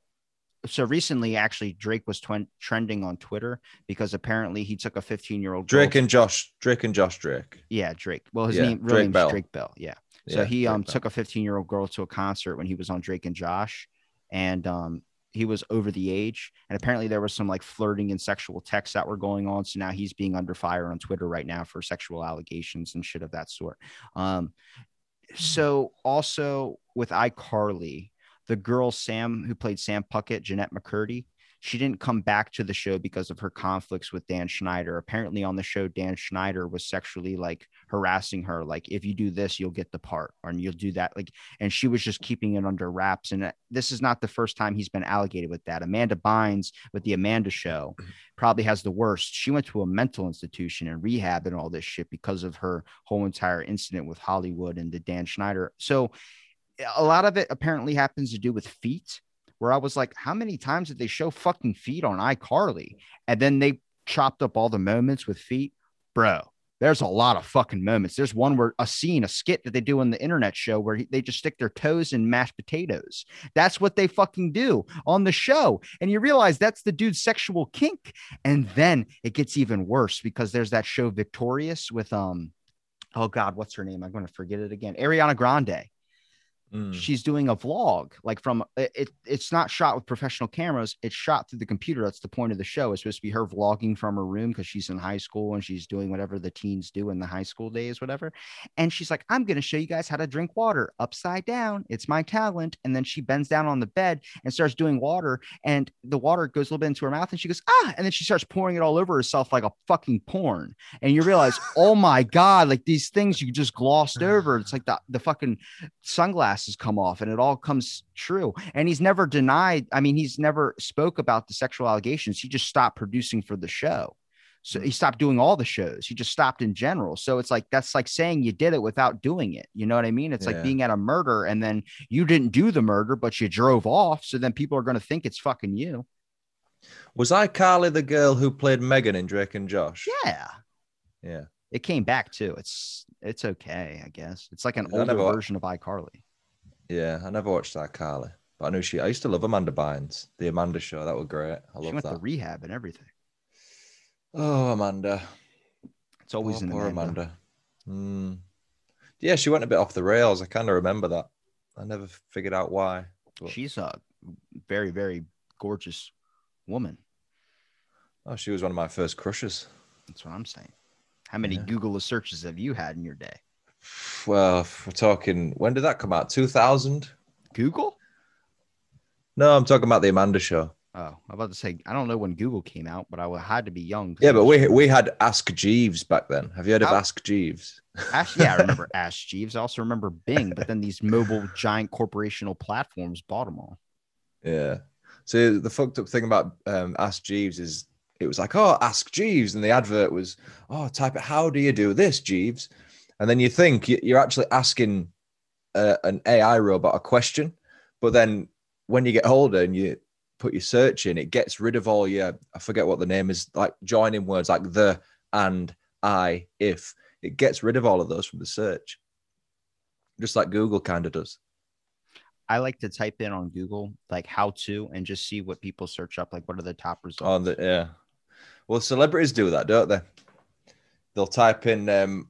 so recently, actually, Drake was twen- trending on Twitter because apparently he took a 15 year old Drake and Josh, Drake and Josh Drake. yeah, Drake. Well, his Yeah, name real Drake name's Bell. Drake Bell. Yeah. So Yeah, he Drake um Bell. took a 15 year old girl to a concert when he was on Drake and Josh, and um he was over the age, and apparently there was some like flirting and sexual texts that were going on. So now he's being under fire on Twitter right now for sexual allegations and shit of that sort. Um, so also with iCarly, the girl Sam who played Sam Puckett, Jennette McCurdy, she didn't come back to the show because of her conflicts with Dan Schneider. Apparently, on the show, Dan Schneider was sexually like harassing her, like if you do this, you'll get the part, or you'll do that. Like, and she was just keeping it under wraps. And uh, this is not the first time he's been allocated with that. Amanda Bynes with the Amanda Show probably has the worst. She went to a mental institution and rehab and all this shit because of her whole entire incident with Hollywood and the Dan Schneider. So a lot of it apparently happens to do with feet, where I was like, how many times did they show fucking feet on iCarly? And then they chopped up all the moments with feet. Bro, there's a lot of fucking moments. There's one where a scene, a skit that they do on the internet show where he- they just stick their toes in mashed potatoes. That's what they fucking do on the show. And you realize that's the dude's sexual kink. And then it gets even worse because there's that show Victorious with, um, oh God, what's her name? I'm going to forget it again. Ariana Grande Mm. she's doing a vlog like from it, it it's not shot with professional cameras it's shot through the computer that's the point of the show it's supposed to be her vlogging from her room because she's in high school and she's doing whatever the teens do in the high school days whatever and she's like i'm going to show you guys how to drink water upside down it's my talent and then she bends down on the bed and starts doing water and the water goes a little bit into her mouth and she goes ah and then she starts pouring it all over herself like a fucking porn and you realize (laughs) oh my god like these things you just glossed over it's like the, the fucking sunglasses glasses come off and it all comes true. And he's never denied, I mean, he's never spoke about the sexual allegations. He just stopped producing for the show. So he mm-hmm. stopped doing all the shows. He just stopped in general. So it's like that's like saying you did it without doing it. You know what I mean? It's Yeah. like being at a murder and then you didn't do the murder, but you drove off. So then people are going to think it's fucking you. Was iCarly the girl who played Megan in Drake and Josh? Yeah. Yeah. It came back too. It's it's okay, I guess. It's like an older version of iCarly. Yeah, I never watched that Carly, but I knew she. I used to love Amanda Bynes, the Amanda Show. That was great. I love She went to rehab and everything. oh, Amanda. It's always Poor, an poor Amanda. Amanda. Mm. Yeah, she went a bit off the rails. I kind of remember that. I never figured out why. but- She's a very, very gorgeous woman. Oh, she was one of my first crushes. That's what I'm saying. How many Yeah. Google searches have you had in your day? Well, we're talking, when did that come out? 2000? Google? No, I'm talking about the Amanda Show. Oh, I'm about to say I don't know when Google came out, but I had to be young. Yeah, but we we had Ask Jeeves back then. Have you heard of How- Ask Jeeves? Ash, yeah, I (laughs) remember Ask Jeeves. I also remember Bing, but then these mobile giant corporational platforms bought them all. Yeah. So the fucked up thing about um, Ask Jeeves is it was like, oh, Ask Jeeves, and the advert was, oh, type it. How do you do this, Jeeves? And then you think you- you're actually asking uh, an AI robot a question, but then when you get older and you put your search in, it gets rid of all your I forget what the name is, like joining words like the and I if it gets rid of all of those from the search, just like Google kind of does. I like to type in on Google like how to and just see what people search up, like what are the top results. On the yeah. Well, celebrities do that, don't they? They'll type in um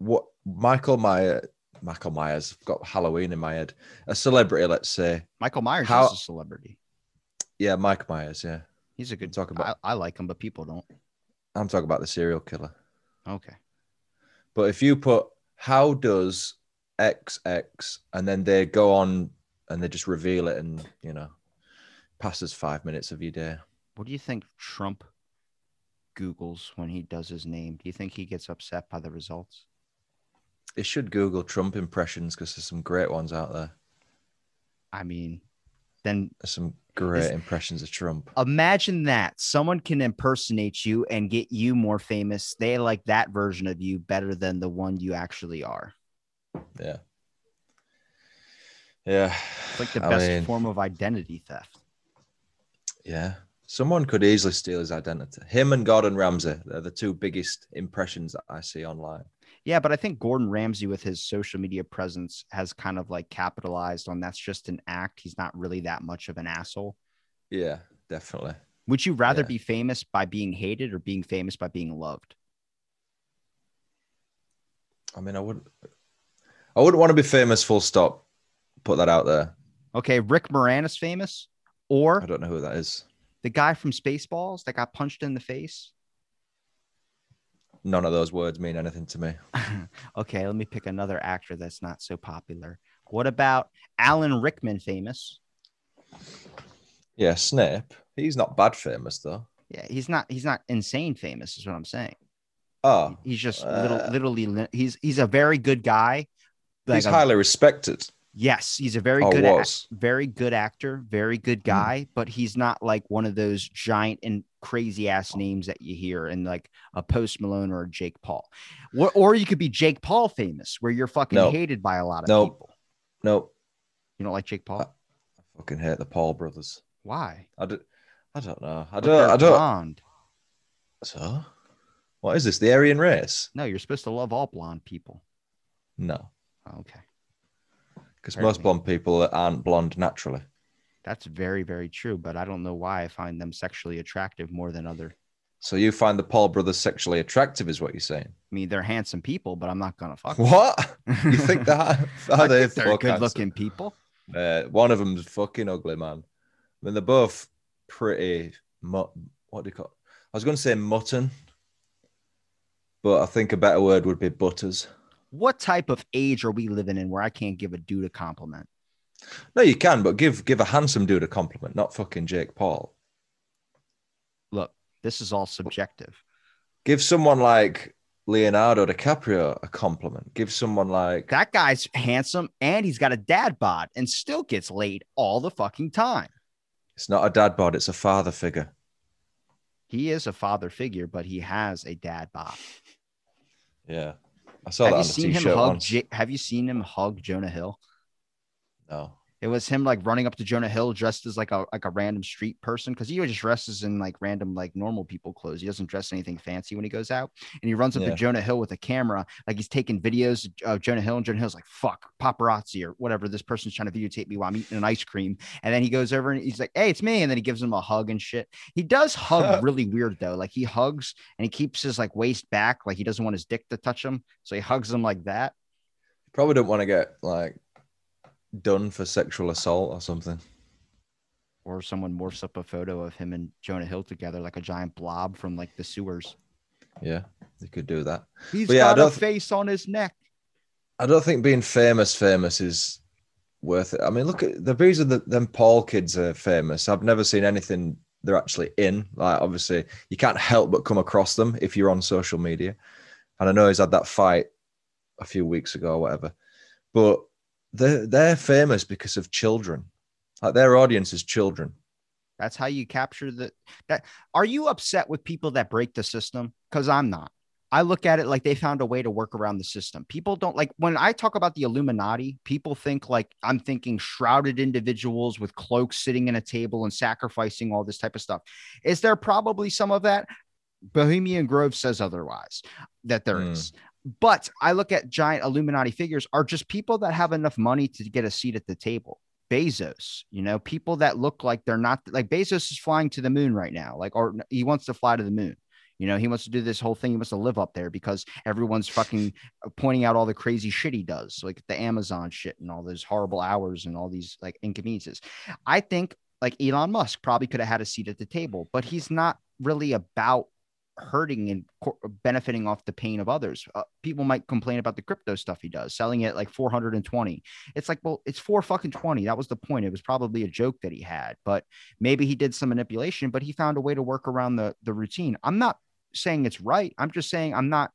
what Michael Myers Michael Myers, I've got Halloween in my head. A celebrity, let's say. Michael Myers How- is a celebrity. Yeah, Mike Myers, yeah. He's a good Talk about I, I like him, but people don't. I'm talking about the serial killer. Okay. But if you put how does XX and then they go on and they just reveal it and you know passes five minutes of your day. What do you think Trump Googles when he does his name? Do you think he gets upset by the results? It should Google Trump impressions because there's some great ones out there. I mean, then There's some great impressions of Trump. imagine that someone can impersonate you and get you more famous. They like that version of you better than the one you actually are. Yeah. Yeah. It's like the I best mean, form of identity theft. Yeah. Someone could easily steal his identity. Him and Gordon Ramsay, they're the two biggest impressions that I see online. Yeah, but I think Gordon Ramsay with his social media presence has kind of like capitalized on that's just an act. He's not really that much of an asshole. Yeah, definitely. Would you rather Yeah. be famous by being hated or being famous by being loved? I mean, I wouldn't I wouldn't want to be famous full stop. Put that out there. Okay, Rick Moranis famous or I don't know who that is. the guy from Spaceballs that got punched in the face? None of those words mean anything to me. (laughs) okay, let me pick another actor that's not so popular. What about Alan Rickman famous? Yeah, Snape. He's not bad famous though. Yeah, he's not he's not insane famous is what I'm saying. Oh, He's just little, Uh, literally he's he's a very good guy. he's a- highly respected. yes, he's a very Or good ac- was. very good actor, very good Hmm. guy, but he's not like one of those giant and crazy ass names that you hear and like a Post Malone or a Jake Paul. Or, or you could be Jake Paul famous, where you're fucking No. hated by a lot of Nope. people. Nope. You don't like Jake Paul? Uh, I fucking hate the Paul brothers. Why? I don't, I don't know. I don't. I don't. blonde. So, what is this? The Aryan race? No, you're supposed to love all blonde people. No, Okay. because most blonde people aren't blonde naturally. That's very, very true, but I don't know why I find them sexually attractive more than other. So you find the Paul brothers sexually attractive, is what you're saying? I mean, they're handsome people, but I'm not gonna fuck. What? You think (laughs) that? Are they they're good-looking people. Uh, one of them's fucking ugly, man. I mean, they're both pretty. Mu- what do you call? I was going to say mutton, but I think a better word would be butters. What type of age are we living in where I can't give a dude a compliment? No, you can, but give give a handsome dude a compliment, not fucking Jake Paul. Look, this is all subjective. Give someone like Leonardo DiCaprio a compliment. Give someone like That guy's handsome and he's got a dad bod and still gets laid all the fucking time. it's not a dad bod, it's a father figure. He is a father figure, but he has a dad bod. Yeah. I saw Have that you on seen him hug? J- have you seen him hug Jonah Hill? No. It was him like running up to Jonah Hill dressed as like a like a random street person because he just dresses in like random like normal people clothes. He doesn't dress anything fancy when he goes out. And he runs up Yeah. to Jonah Hill with a camera, like he's taking videos of Jonah Hill, and Jonah Hill's like, "Fuck paparazzi or whatever." This person's trying to videotape me while I'm eating an ice cream. And then he goes over and he's like, "Hey, it's me," and then he gives him a hug and shit. He does hug (laughs) really weird though. Like he hugs and he keeps his like waist back, like he doesn't want his dick to touch him, so he hugs him like that. Probably don't want to get like done for sexual assault or something. Or someone morphs up a photo of him and Jonah Hill together like a giant blob from like the sewers. Yeah, they could do that. He's But yeah, got a th- face on his neck. I don't think being famous, famous is worth it. I mean, look at the reason that them Paul kids are famous. I've never seen anything they're actually in. Like, obviously, you can't help but come across them if you're on social media. And I know he's had that fight a few weeks ago or whatever, but they're they're famous because of children. Like their audience is children. That's how you capture the that. Are you upset with people that break the system? Because I'm not. I look at it like they found a way to work around the system. People don't like when I talk about the Illuminati, people think like I'm thinking shrouded individuals with cloaks sitting in a table and sacrificing all this type of stuff. Is there probably some of that? Bohemian Grove says otherwise, that there Hmm. is. But I look at giant Illuminati figures are just people that have enough money to get a seat at the table. Bezos, you know, people that look like they're not like Bezos is flying to the moon right now, like, or he wants to fly to the moon. You know, he wants to do this whole thing. He wants to live up there because everyone's fucking uh, pointing out all the crazy shit he does, like the Amazon shit and all those horrible hours and all these like inconveniences. I think like Elon Musk probably could have had a seat at the table, but he's not really about hurting and cor- benefiting off the pain of others. Uh, people might complain about the crypto stuff he does, selling it like 420. It's like, well, it's four fucking 20. That was the point. It was probably a joke that he had, but maybe he did some manipulation, but he found a way to work around the the routine. I'm not saying it's right. I'm just saying I'm not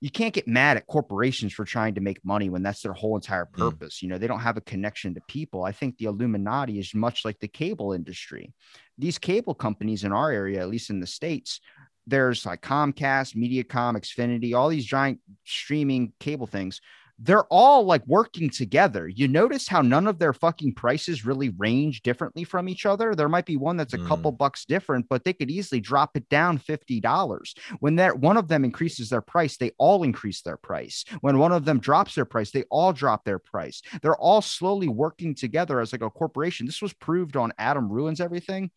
you can't get mad at corporations for trying to make money when that's their whole entire purpose. You know, they don't have a connection to people. I think the Illuminati is much like the cable industry. These cable companies in our area, at least in the States, there's like Comcast, Mediacom, Xfinity, all these giant streaming cable things. They're all like working together. You notice how none of their fucking prices really range differently from each other. There might be one that's a Mm. couple bucks different, but they could easily drop it down $50. When that one of them increases their price, they all increase their price. When one of them drops their price, they all drop their price. They're all slowly working together as like a corporation. This was proved on Adam Ruins Everything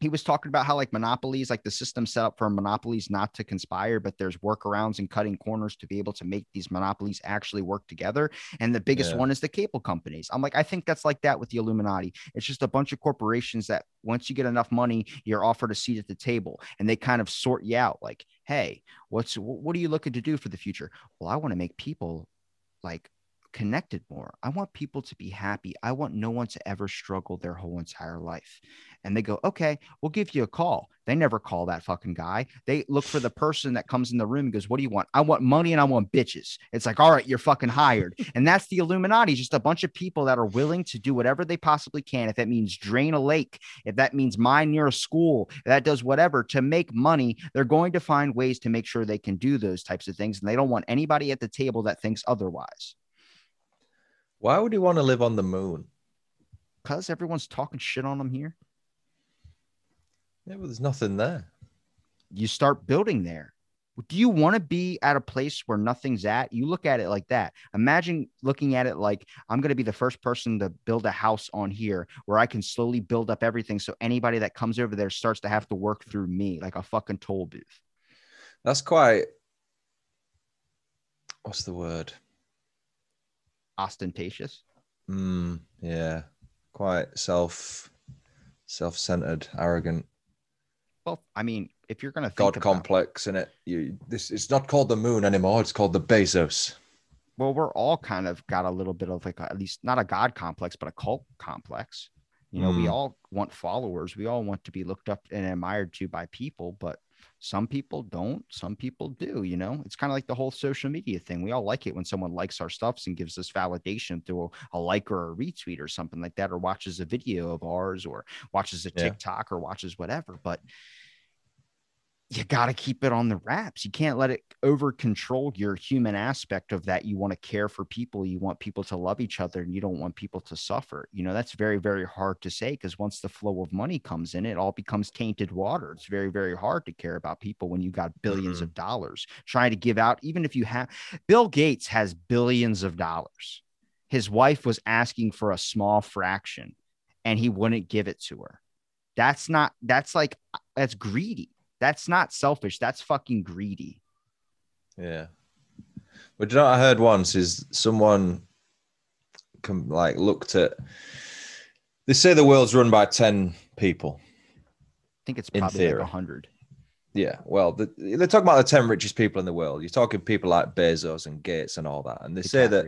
he was talking about how like monopolies, like the system set up for monopolies not to conspire, but there's workarounds and cutting corners to be able to make these monopolies actually work together. And the biggest Yeah. one is the cable companies. I'm like, I think that's like that with the Illuminati. It's just a bunch of corporations that once you get enough money, you're offered a seat at the table and they kind of sort you out like, hey, what's what are you looking to do for the future? Well, I want to make people like connected more. I want people to be happy. I want no one to ever struggle their whole entire life. And they go, okay, we'll give you a call. They never call that fucking guy. They look for the person that comes in the room and goes, What do you want? I want money and I want bitches. It's like, all right, you're fucking hired. And that's the Illuminati, just a bunch of people that are willing to do whatever they possibly can. If that means drain a lake, if that means mine near a school, that does whatever to make money, they're going to find ways to make sure they can do those types of things. And they don't want anybody at the table that thinks otherwise. Why would he want to live on the moon? Because everyone's talking shit on them here. Yeah, but there's nothing there. you start building there. Do you want to be at a place where nothing's at? You look at it like that. Imagine looking at it like I'm going to be the first person to build a house on here where I can slowly build up everything. So anybody that comes over there starts to have to work through me like a fucking toll booth. That's quite. What's the word? Ostentatious. Mm, yeah, quite self, self-centered, arrogant, Well, I mean, if you're going to think god about- complex in it. You this it's not called the moon anymore. It's called the Bezos. well, we're all kind of got a little bit of like a, at least not a god complex, but a cult complex. You know, we Mm. all want followers. We all want to be looked up and admired to by people, but Some people don't, some people do, you know. It's kind of like the whole social media thing. We all like it when someone likes our stuffs and gives us validation through a, a like or a retweet or something like that, or watches a video of ours or watches a Yeah. TikTok or watches whatever. But you got to keep it on the wraps. You can't let it over control your human aspect of that. You want to care for people, you want people to love each other, and you don't want people to suffer. You know, that's very, very hard to say because once the flow of money comes in, it all becomes tainted water. It's very, very hard to care about people when you got 1000000000s mm-hmm. of dollars trying to give out, even if you have Bill Gates has billions of dollars. His wife was asking for a small fraction and he wouldn't give it to her. That's not, that's like, uh, that's greedy. That's not selfish. That's fucking greedy. Yeah. But you know what I heard once is someone like looked at they say the world's run by 10 people. I think it's In probably theory. like a hundred. Yeah. Well, the, they're talking about the 10 richest people in the world. You're talking people like Bezos and Gates and all that. And they say that,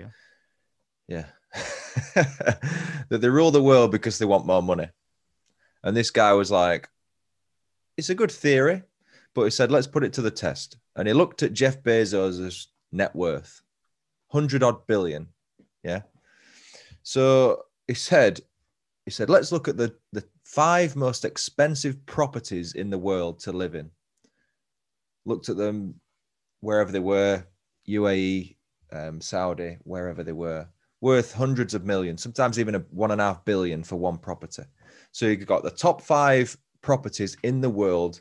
yeah, (laughs) that they rule the world because they want more money. And this guy was like, it's a good theory, but he said, let's put it to the test. And he looked at Jeff Bezos' net worth, 100 odd billion. Yeah. So he said, he said, let's look at the, the five most expensive properties in the world to live in. Looked at them wherever they were, UAE, um, Saudi, wherever they were, worth hundreds of millions, sometimes even a one and a half billion for one property. So you've got the top five properties in the world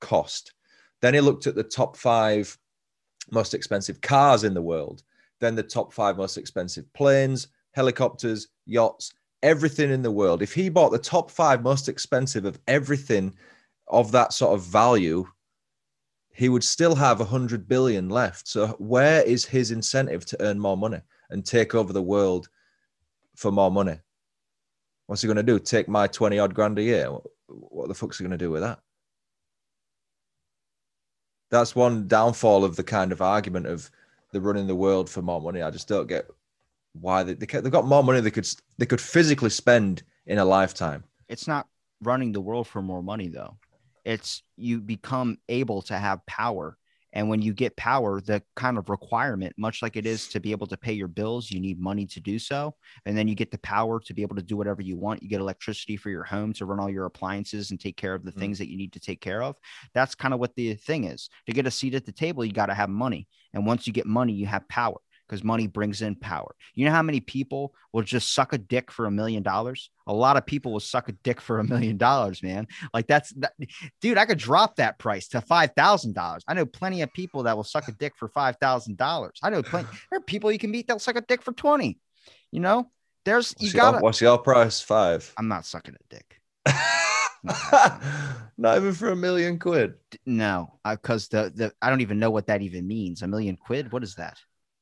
cost. Then he looked at the top five most expensive cars in the world, then the top five most expensive planes, helicopters, yachts, everything in the world. If he bought the top five most expensive of everything of that sort of value, he would still have a hundred billion left. So where is his incentive to earn more money and take over the world for more money? What's he going to do? Take my 20 odd grand a year? What, the fuck's he going to do with that? That's one downfall of the kind of argument of the running the world for more money. I just don't get why they, they they've got more money they could they could physically spend in a lifetime. It's not running the world for more money, though. It's you become able to have power. And when you get power, the kind of requirement, much like it is to be able to pay your bills, you need money to do so. And then you get the power to be able to do whatever you want. You get electricity for your home to run all your appliances and take care of the Mm. things that you need to take care of. That's kind of what the thing is. To get a seat at the table, you got to have money. And once you get money, you have power because money brings in power. You know how many people will just suck a dick for a million dollars? A lot of people will suck a dick for a million dollars, man. Like that's that, dude. I could drop that price to five thousand dollars. I know plenty of people that will suck a dick for five thousand dollars. I know plenty. (sighs) There are people you can meet that'll suck a dick for twenty. You know, there's you What's, gotta. what's your price? Five. I'm not sucking a dick. (laughs) Not even for a million quid. No, uh, because the the I don't even know what that even means. A million quid. What is that?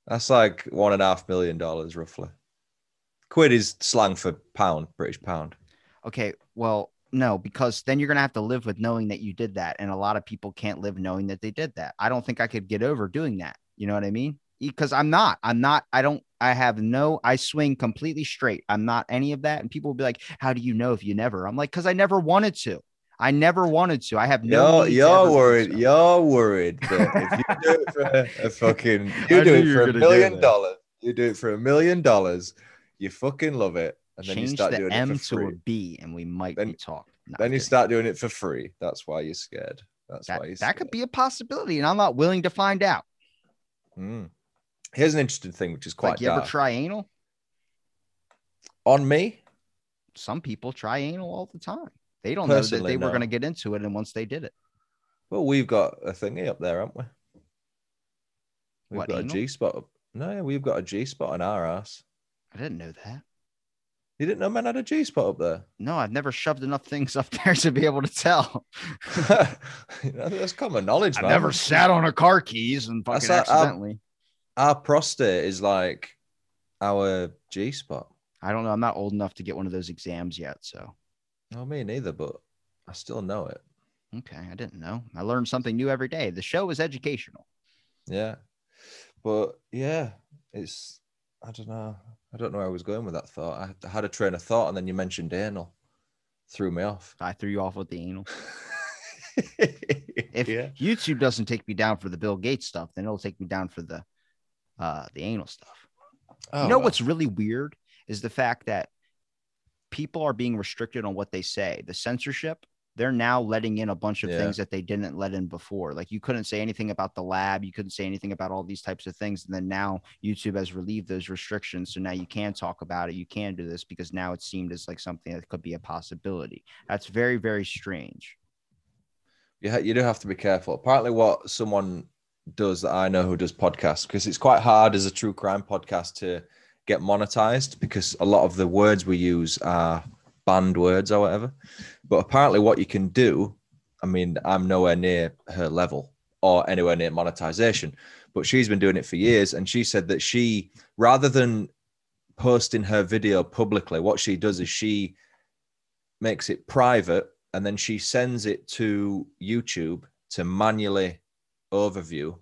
That's like one and a half million dollars roughly. Quid is slang for pound, British pound. Okay, well, no, because then you're gonna have to live with knowing that you did that, and a lot of people can't live knowing that they did that. I don't think I could get over doing that. You know what I mean? Because I'm not. I'm not. I don't. I have no. I swing completely straight. I'm not any of that. And people will be like, "How do you know if you never?" I'm like, "Cause I never wanted to. I never wanted to. I have no. You're, need you're ever do worried. so." You're worried if you do it for a, (laughs) a fucking, you do it for a million dollars. You do it for a million dollars. You fucking love it, and then you Change start the doing M it for to a free. And we might Then- be talking. No, Then you start doing it for free. That's why you're scared. That's That, why you're that could be a possibility, and I'm not willing to find out. Mm. Here's an interesting thing, which is quite like, you ever try anal? On me, some people try anal all the time. They don't know that Personally, they were no. going to get into it, and once they did it, well, we've got a thingy up there, haven't we? We've What, got anal? a G spot. Up. No, we've got a G spot on our ass. I didn't know that. You didn't know men had a G spot up there? No, I've never shoved enough things up there to be able to tell. (laughs) You know, That's common knowledge, I've man. never sat on a car keys and That's fucking um, accidentally. Our prostate is like our G spot. I don't know. I'm not old enough to get one of those exams yet. So, No, me neither, but I still know it. okay. I didn't know. I learned something new every day. The show is educational. Yeah. But yeah, it's I don't know. I don't know where I was going with that thought. I had a train of thought and then you mentioned anal. Threw me off. I threw you off with the anal. (laughs) If yeah. YouTube doesn't take me down for the Bill Gates stuff, then it'll take me down for the uh the anal stuff. Oh, you know well. what's really weird is the fact that people are being restricted on what they say. The censorship, they're now letting in a bunch of Yeah. things that they didn't let in before. Like you couldn't say anything about the lab, you couldn't say anything about all these types of things. And then now YouTube has relieved those restrictions. So now you can talk about it, you can do this because now it seemed as like something that could be a possibility. That's very, very strange. ha- you do have to be careful. Apparently, what someone does that I know who does podcasts, because it's quite hard as a true crime podcast to get monetized because a lot of the words we use are banned words or whatever. But apparently, what you can do, I mean, I'm nowhere near her level or anywhere near monetization, but she's been doing it for years. And she said that she, rather than posting her video publicly, what she does is she makes it private and then she sends it to YouTube to manually overview.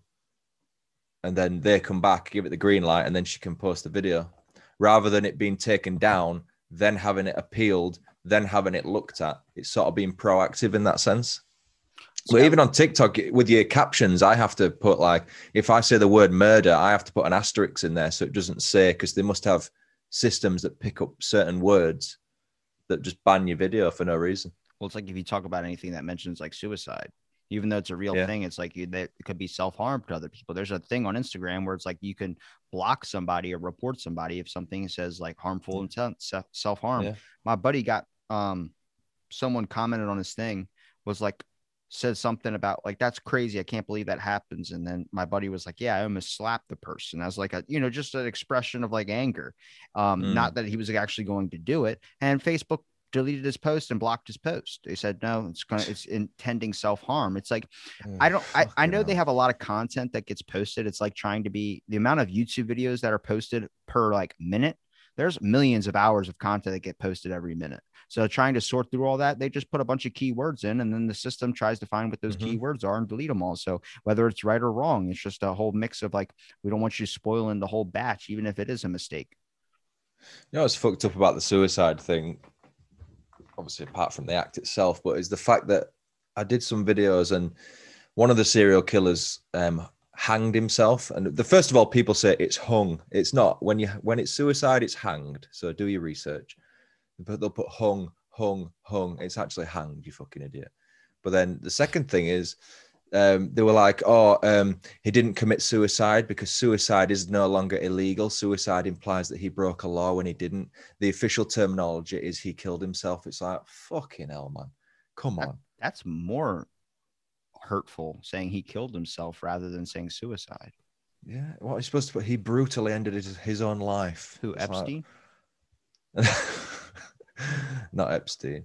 And then they come back, give it the green light, and then she can post the video rather than it being taken down, then having it appealed, then having it looked at. It's sort of being proactive in that sense. So Yeah. even on TikTok with your captions, I have to put like if I say the word murder, I have to put an asterisk in there so it doesn't say because they must have systems that pick up certain words that just ban your video for no reason. Well, it's like if you talk about anything that mentions like suicide, even though it's a real Yeah. thing, it's like you, that it could be self harm to other people. There's a thing on Instagram where it's like you can block somebody or report somebody if something says like harmful intent, self harm. Yeah. My buddy got um, someone commented on his thing was like said something about like that's crazy. I can't believe that happens. And then my buddy was like, yeah, I almost slapped the person. I was like, a, you know, just an expression of like anger, um, Mm. not that he was actually going to do it. And Facebook deleted his post and blocked his post. They said no, it's gonna it's intending self harm. It's like I don't I, I know they have a lot of content that gets posted. It's like trying to be the amount of YouTube videos that are posted per like minute. There's millions of hours of content that get posted every minute. So trying to sort through all that, they just put a bunch of keywords in and then the system tries to find what those Mhm. keywords are and delete them all. So whether it's right or wrong, it's just a whole mix of like we don't want you spoiling the whole batch, even if it is a mistake. You know what's fucked up about the suicide thing? Obviously, apart from the act itself, but is the fact that I did some videos and one of the serial killers um, hanged himself. And the first of all, people say it's hung. It's not. When you when it's suicide, it's hanged. So do your research. But they'll put hung, hung, hung. It's actually hanged. You fucking idiot. But then the second thing is um, they were like, oh, um, he didn't commit suicide because suicide is no longer illegal. Suicide implies that he broke a law when he didn't. The official terminology is he killed himself. It's like, fucking hell, man. Come That- on. That's more hurtful saying he killed himself rather than saying suicide. Yeah. What are you supposed to put? He brutally ended his, his own life. Who It's like- Epstein? (laughs) Not Epstein.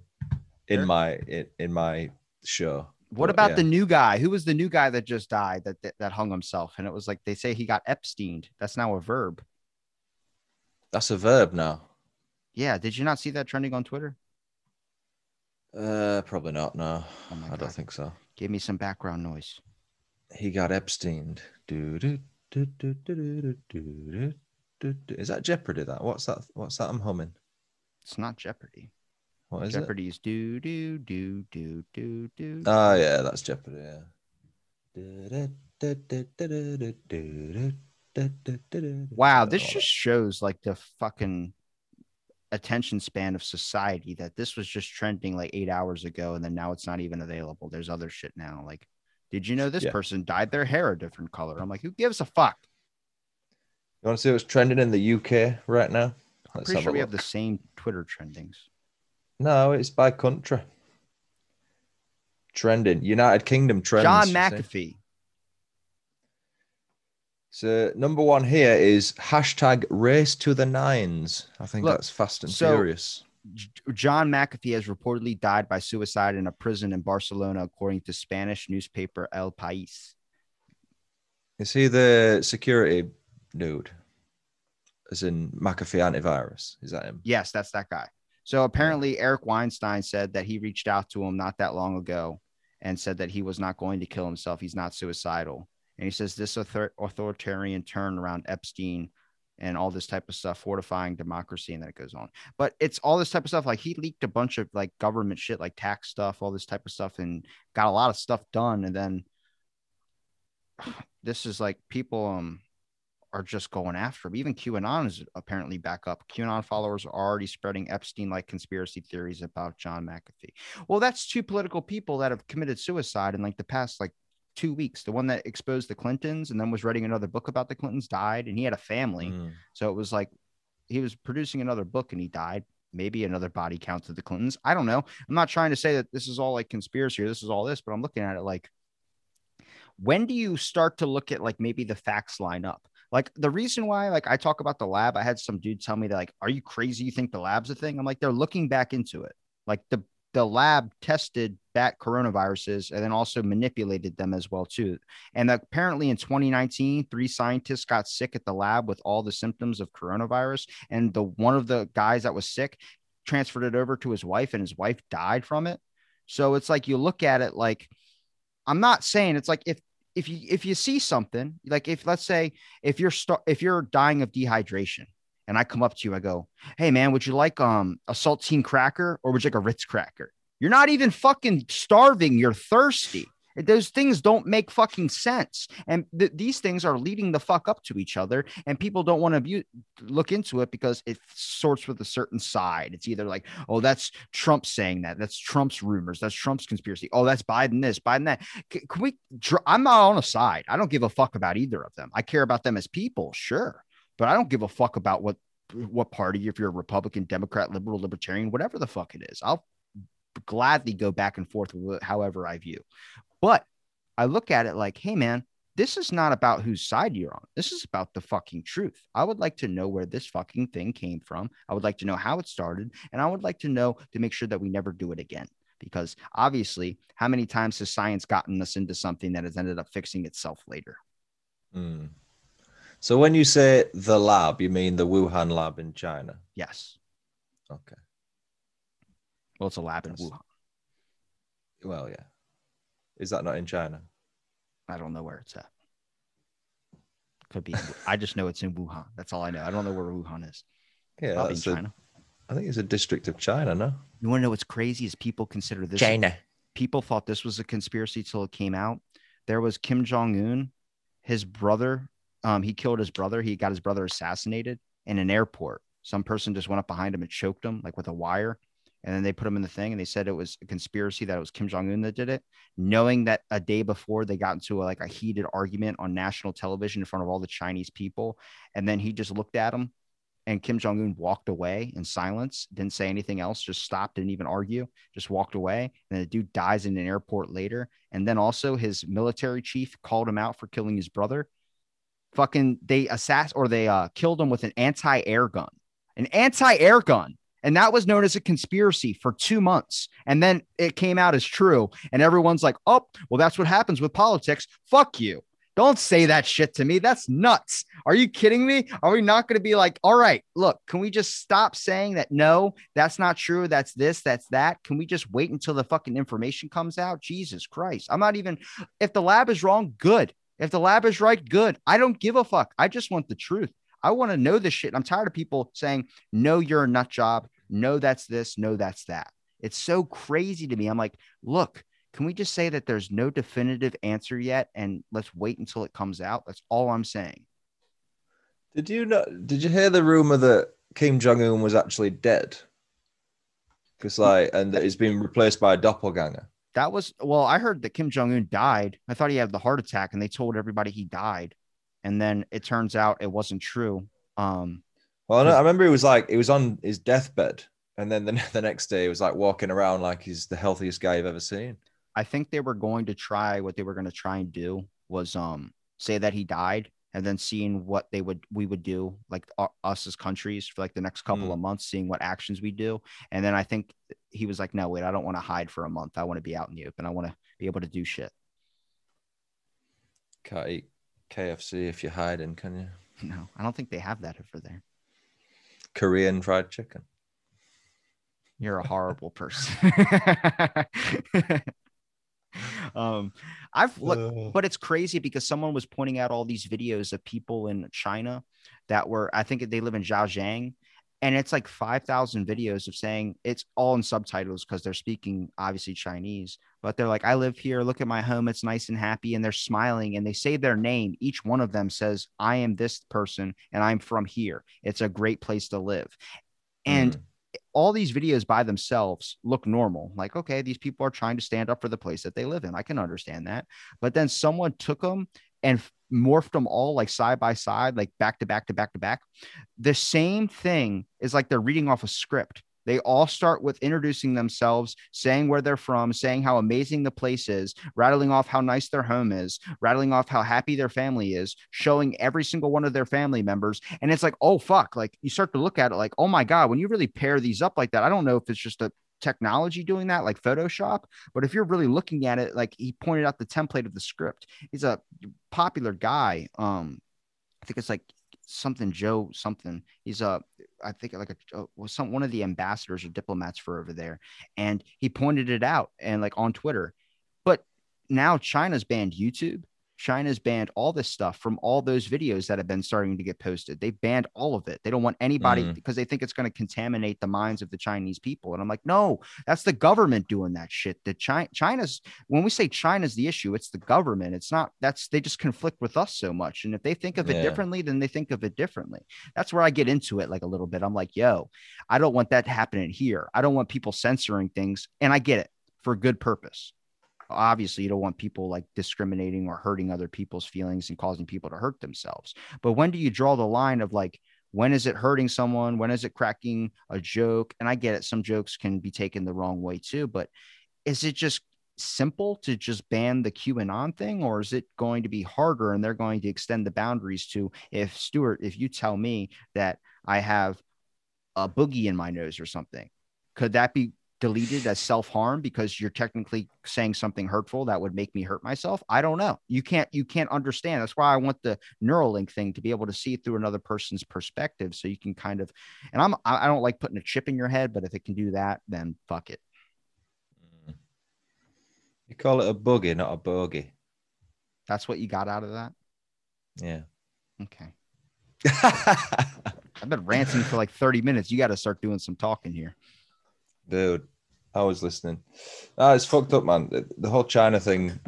In Sure. my in, in my show. What about yeah. the new guy? Who was the new guy that just died that, that, that hung himself? And it was like they say he got Epsteined. That's now a verb. That's a verb now. Yeah. Did you not see that trending on Twitter? Uh, probably not. No, oh I don't think so. Give me some background noise. He got Epsteined. Is that Jeopardy? That what's that? What's that? I'm humming. It's not Jeopardy. What is Jeopardy's it? do do do do do do. Oh yeah, that's Jeopardy. Yeah. Wow, this just shows like the fucking attention span of society that this was just trending like eight hours ago and then now it's not even available. There's other shit now. Like, did you know this yeah. person dyed their hair a different color? I'm like, who gives a fuck? You want to see what's trending in the UK right now? I'm pretty sure we have the same Twitter trendings. No, it's by country. Trending. United Kingdom trends. John. McAfee. So number one here is hashtag race to the nines. I think Look, that's fast and so- furious. John McAfee has reportedly died by suicide in a prison in Barcelona, according to Spanish newspaper El País. Is he the security dude? As in McAfee antivirus? Is that him? Yes, that's that guy. So apparently, Eric Weinstein said that he reached out to him not that long ago and said that he was not going to kill himself. He's not suicidal. And he says this author- authoritarian turn around Epstein and all this type of stuff, fortifying democracy, and then it goes on. But it's all this type of stuff. Like he leaked a bunch of like government shit, like tax stuff, all this type of stuff, and got a lot of stuff done. And then (sighs) this is like people um are just going after him. Even QAnon is apparently back up. QAnon followers are already spreading Epstein like conspiracy theories about John McAfee. Well, that's two political people that have committed suicide in like the past like two weeks. The one that exposed the Clintons and then was writing another book about the Clintons died, and he had a family. Mm. So it was like he was producing another book and he died. Maybe another body count to the Clintons. I don't know. I'm not trying to say that this is all like conspiracy or this is all this, but I'm looking at it like when do you start to look at like maybe the facts line up? Like the reason why, like I talk about the lab, I had some dude tell me that, like, are you crazy? You think the lab's a thing? I'm like, they're looking back into it. Like the the lab tested bat coronaviruses and then also manipulated them as well too. And apparently in 2019, three scientists got sick at the lab with all the symptoms of coronavirus. And the one of the guys that was sick transferred it over to his wife, and his wife died from it. So it's like you look at it like I'm not saying it's like if if you if you see something like if let's say if you're st- if you're dying of dehydration and I come up to you, I go, "Hey man, would you like um a saltine cracker or would you like a Ritz cracker?" You're not even fucking starving. You're thirsty. Those things don't make fucking sense. And th- these things are leading the fuck up to each other. And people don't want to bu- look into it because it sorts with a certain side. It's either like, oh, that's Trump saying that. That's Trump's rumors. That's Trump's conspiracy. Oh, that's Biden this, Biden that. C- can we? Dr- I'm not on a side. I don't give a fuck about either of them. I care about them as people, sure. But I don't give a fuck about what what party, if you're a Republican, Democrat, liberal, libertarian, whatever the fuck it is. I'll gladly go back and forth with however I view. But I look at it like, hey, man, this is not about whose side you're on. This is about the fucking truth. I would like to know where this fucking thing came from. I would like to know how it started. And I would like to know to make sure that we never do it again. Because obviously, how many times has science gotten us into something that has ended up fixing itself later? Mm. So when you say the lab, you mean the Wuhan lab in China? Yes. Okay. Well, it's a lab That's... in Wuhan. Well, yeah. Is that not in China? I don't know where it's at. Could be. I just know it's in Wuhan. That's all I know. I don't know where Wuhan is. Yeah, Probably in China. A, I think it's a district of China. No. You want to know what's crazy? Is people consider this China. People thought this was a conspiracy till it came out. There was Kim Jong Un, his brother. Um, he killed his brother. He got his brother assassinated in an airport. Some person just went up behind him and choked him like with a wire and then they put him in the thing and they said it was a conspiracy that it was Kim Jong Un that did it, knowing that a day before they got into a, like a heated argument on national television in front of all the Chinese people, and then he just looked at him, and Kim Jong Un walked away in silence, didn't say anything else, just stopped, didn't even argue, just walked away, and the dude dies in an airport later, and then also his military chief called him out for killing his brother. Fucking, they assass or they uh, killed him with an anti-air gun, an anti-air gun and that was known as a conspiracy for two months. And then it came out as true. And everyone's like, oh, well, that's what happens with politics. Fuck you. Don't say that shit to me. That's nuts. Are you kidding me? Are we not going to be like, all right, look, can we just stop saying that? No, that's not true. That's this, that's that. Can we just wait until the fucking information comes out? Jesus Christ. I'm not even, if the lab is wrong, good. If the lab is right, good. I don't give a fuck. I just want the truth. I want to know this shit. I'm tired of people saying, no, you're a nut job. No, that's this. No, that's that. It's so crazy to me. I'm like, look, can we just say that there's no definitive answer yet and let's wait until it comes out? That's all I'm saying. Did you know? Did you hear the rumor that Kim Jong Un was actually dead? Because like, and that he's been replaced by a doppelganger. That was well. I heard that Kim Jong Un died. I thought he had the heart attack, and they told everybody he died and then it turns out it wasn't true. Um, well, no, I remember he was like he was on his deathbed, and then the, (laughs) the next day he was like walking around like he's the healthiest guy you've ever seen. I think they were going to try what they were going to try and do was um say that he died and then seeing what they would we would do like uh, us as countries for like the next couple mm. of months seeing what actions we do and then i think he was like no wait i don't want to hide for a month i want to be out in the open i want to be able to do shit can't eat KFC if you're hiding, can you? No, I don't think they have that over there. Korean fried chicken. You're a horrible person. (laughs) um, I've look, Uh, but it's crazy because someone was pointing out all these videos of people in China that were, I think they live in Xinjiang, and it's like 5,000 videos of saying it's all in subtitles because they're speaking obviously Chinese, but they're like, I live here, look at my home, it's nice and happy, and they're smiling and they say their name. Each one of them says, I am this person and I'm from here. It's a great place to live. And mm, all these videos by themselves look normal. Like, okay, these people are trying to stand up for the place that they live in. I can understand that. But then someone took them and morphed them all like side by side, like back to back to back to back. The same thing is like they're reading off a script. They all start with introducing themselves, saying where they're from, saying how amazing the place is, rattling off how nice their home is, rattling off how happy their family is, showing every single one of their family members. And it's like, oh, fuck. Like you start to look at it like, oh my God, when you really pair these up like that, I don't know if it's just a technology doing that, like Photoshop, but if you're really looking at it, like he pointed out the template of the script, he's a popular guy. Um, I think it's like something Joe something. He's a I think like a was some one of the ambassadors or diplomats for over there, and he pointed it out and like on Twitter. But now China's banned YouTube. China's banned all this stuff from all those videos that have been starting to get posted. They banned all of it. They don't want anybody Mm. because they think it's going to contaminate the minds of the Chinese people. And I'm like, no, that's the government doing that shit. The China, China's when we say China's the issue, it's the government. It's not that's they just conflict with us so much. And if they think of it Yeah. differently, then they think of it differently. That's where I get into it like a little bit. I'm like, yo, I don't want that happening here. I don't want people censoring things. And I get it for good purpose. Obviously, you don't want people like discriminating or hurting other people's feelings and causing people to hurt themselves. But when do you draw the line of like, when is it hurting someone? When is it cracking a joke? And I get it. Some jokes can be taken the wrong way too. But is it just simple to just ban the QAnon thing, or is it going to be harder and they're going to extend the boundaries to if Stuart, if you tell me that I have a boogie in my nose or something, could that be deleted as self harm because you're technically saying something hurtful that would make me hurt myself? I don't know. You can't you can't understand. That's why I want the Neuralink thing to be able to see through another person's perspective, so you can kind of. And I'm I don't like putting a chip in your head, but if it can do that, then fuck it. Mm. you call it a buggy, not a bogey. That's what you got out of that. Yeah. Okay. (laughs) I've been ranting for like 30 minutes. You got to start doing some talking here. Dude, I was listening. Ah, it's fucked up, man. The, the whole China thing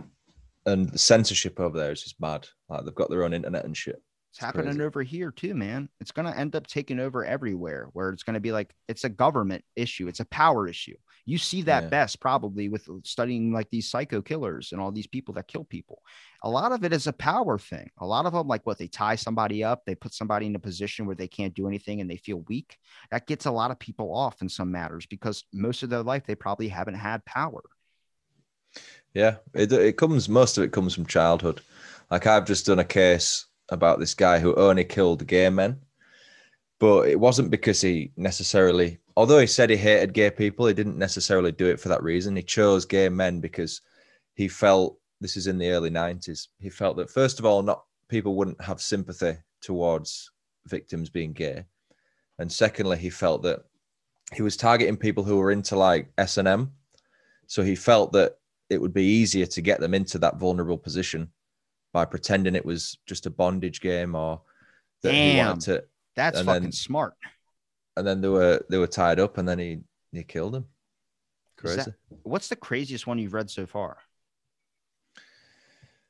and the censorship over there is just mad. Like they've got their own internet and shit. It's happening crazy. over here too, man. It's going to end up taking over everywhere where it's going to be like it's a government issue, it's a power issue. You see that Yeah. best probably with studying like these psycho killers and all these people that kill people. A lot of it is a power thing. A lot of them, like what they tie somebody up, they put somebody in a position where they can't do anything and they feel weak. That gets a lot of people off in some matters because most of their life they probably haven't had power. Yeah, it, it comes. Most of it comes from childhood. Like I've just done a case about this guy who only killed gay men, but it wasn't because he necessarily. Although he said he hated gay people, he didn't necessarily do it for that reason. He chose gay men because he felt this is in the early '90s. He felt that first of all, not people wouldn't have sympathy towards victims being gay, and secondly, he felt that he was targeting people who were into like S and M. So he felt that it would be easier to get them into that vulnerable position by pretending it was just a bondage game or that he wanted to That's fucking then- smart. And then they were they were tied up and then he he killed them Is crazy that- What's the craziest one you've read so far?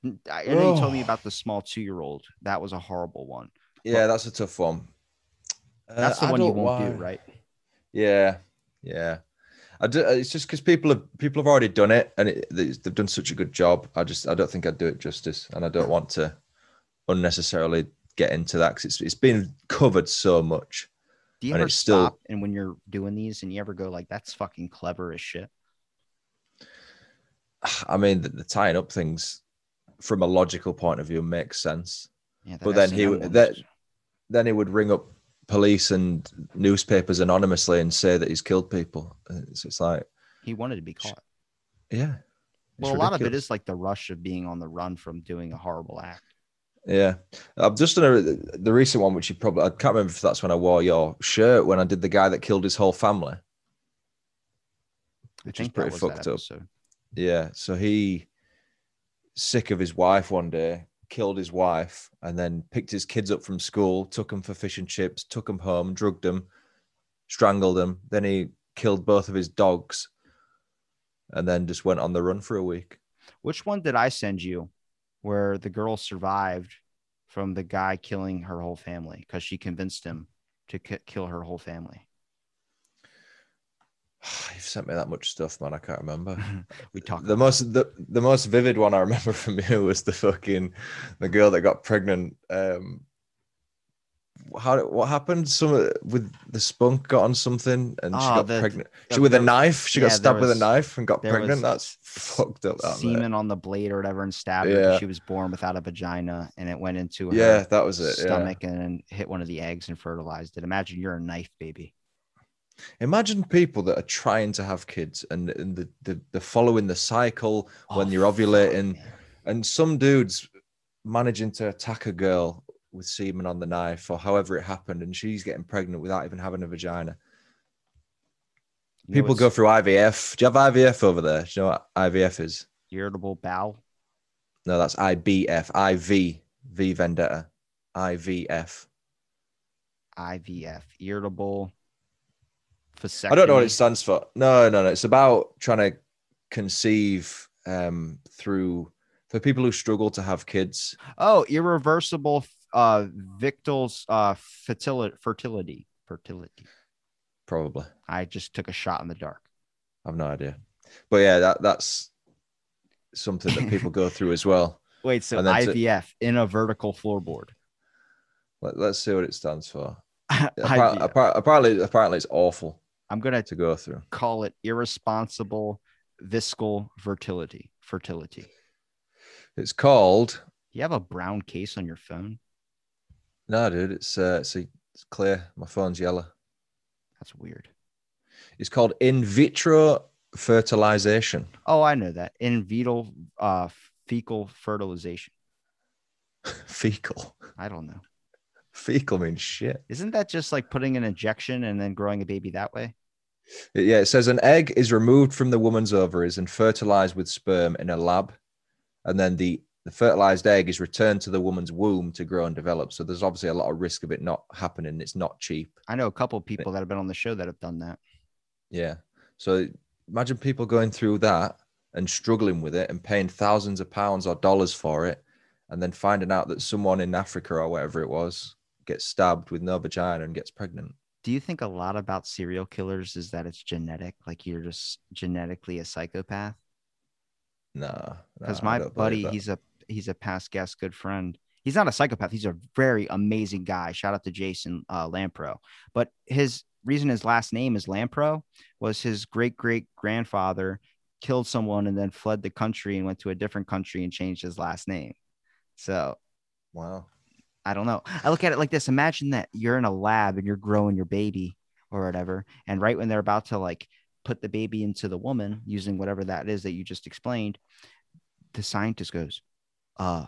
I I know you told me Oh. about the small two year old. That was a horrible one. yeah that's a tough one Uh, That's the I one you won't do, right? yeah yeah I do, it's just because people have people have already done it and it, they- they've done such a good job i just i don't think i'd do it justice and i don't want to unnecessarily get into that because it's, it's been covered so much Do you ever still- stop and when you're doing these and you ever go like, "That's fucking clever as shit"? (sighs) I mean, the, the tying up things from a logical point of view makes sense. Yeah, But then he would- that- Then he would ring up police and newspapers anonymously and say that he's killed people. It's, it's like, he wanted to be caught. yeah. Well, a lot of it is like the rush of being on the run from doing a horrible act. Yeah, I've just done a, the recent one, which you probably I can't remember if that's when I wore your shirt when I did the guy that killed his whole family. Which is pretty fucked up. episode. Yeah, so he sick of his wife one day, killed his wife, and then picked his kids up from school, took them for fish and chips, took them home, drugged them, strangled them. Then he killed both of his dogs, and then just went on the run for a week. Which one did I send you where the girl survived from the guy killing her whole family because she convinced him to ki- kill her whole family? (sighs) You've sent me that much stuff, man. I can't remember. (laughs) we talked the most the, the most vivid one I remember (laughs) from you was the fucking the girl that got pregnant. Um, how what happened? Some with the spunk got on something and she Oh, got the- pregnant. the- She with a knife. She yeah, got stabbed with a knife and got pregnant. That's fucked up. That, semen on the blade or whatever and stabbed her. Yeah. 'cause She was born without a vagina and it went into her Yeah, that was it. Yeah. stomach and hit one of the eggs and fertilized it. Imagine you're a knife baby. Imagine people that are trying to have kids and, and the, the, they're following the cycle when Oh, you're ovulating, man. and some dudes managing to attack a girl with semen on the knife or however it happened, and she's getting pregnant without even having a vagina. You know People go through IVF. Do you have IVF over there? Do you know what IVF is? irritable bowel. No, that's IBF. IV. V Vendetta. IVF. IVF, irritable vasectomy. I don't know what it stands for. No, no, no. It's about trying to conceive um, through for people who struggle to have kids. Oh, irreversible uh Victal's uh fertility fertility fertility. Probably. I just took a shot in the dark. I've no idea. But yeah, that that's something that people go through as well. (laughs) Wait, so then to- IVF in a vertical floorboard. Let, let's see what it stands for. (laughs) Apparently, apparently, apparently, it's awful I'm gonna to go through. call it irresponsible viscal fertility. Fertility. It's called. You have a brown case on your phone? No, dude, it's uh, it's, it's clear. My phone's yellow. That's weird. It's called in vitro fertilization. Oh, I know that. In vitro uh fecal fertilization. (laughs) Fecal. I don't know. Fecal means shit. Isn't that just like putting an injection and then growing a baby that way? Yeah, it says an egg is removed from the woman's ovaries and fertilized with sperm in a lab, and then the the fertilized egg is returned to the woman's womb to grow and develop. So there's obviously a lot of risk of it not happening. It's not cheap. I know a couple of people that have been on the show that have done that. Yeah. So imagine people going through that and struggling with it and paying thousands of pounds or dollars for it, and then finding out that someone in Africa or whatever it was gets stabbed with no vagina and gets pregnant. Do you think a lot about serial killers is that it's genetic? Like you're just genetically a psychopath? Nah. Because nah, my buddy, he's a he's a past guest, good friend. He's not a psychopath. He's a very amazing guy. Shout out to Jason uh, Lampro. But his reason his last name is Lampro was his great great grandfather killed someone and then fled the country and went to a different country and changed his last name. So wow. I don't know. I look at it like this. Imagine that you're in a lab and you're growing your baby or whatever. And right when they're about to like put the baby into the woman using whatever that is that you just explained, the scientist goes, uh,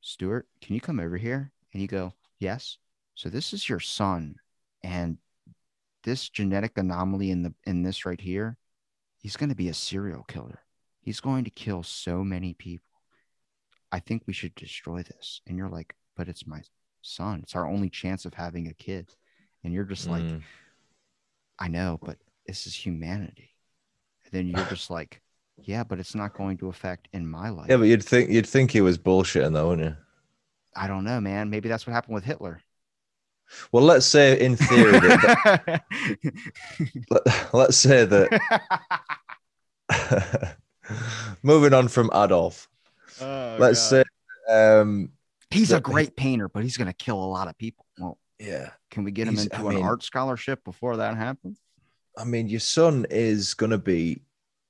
Stuart, can you come over here? And you go, Yes. So this is your son. And this genetic anomaly in the in this right here, he's gonna be a serial killer. He's going to kill so many people. I think we should destroy this. And you're like, but it's my son. It's our only chance of having a kid. And you're just like, Mm. I know, but this is humanity. And then you're just like, yeah, but it's not going to affect in my life. Yeah, but you'd think you'd think he was bullshitting though, wouldn't you? I don't know, man. Maybe that's what happened with Hitler. Well, let's say in theory that, (laughs) let, let's say that (laughs) moving on from Adolf, Oh, let's say um he's a that- great painter, but he's going to kill a lot of people. Well, yeah, can we get him into I an mean- art scholarship before that happens? I mean your son is going to be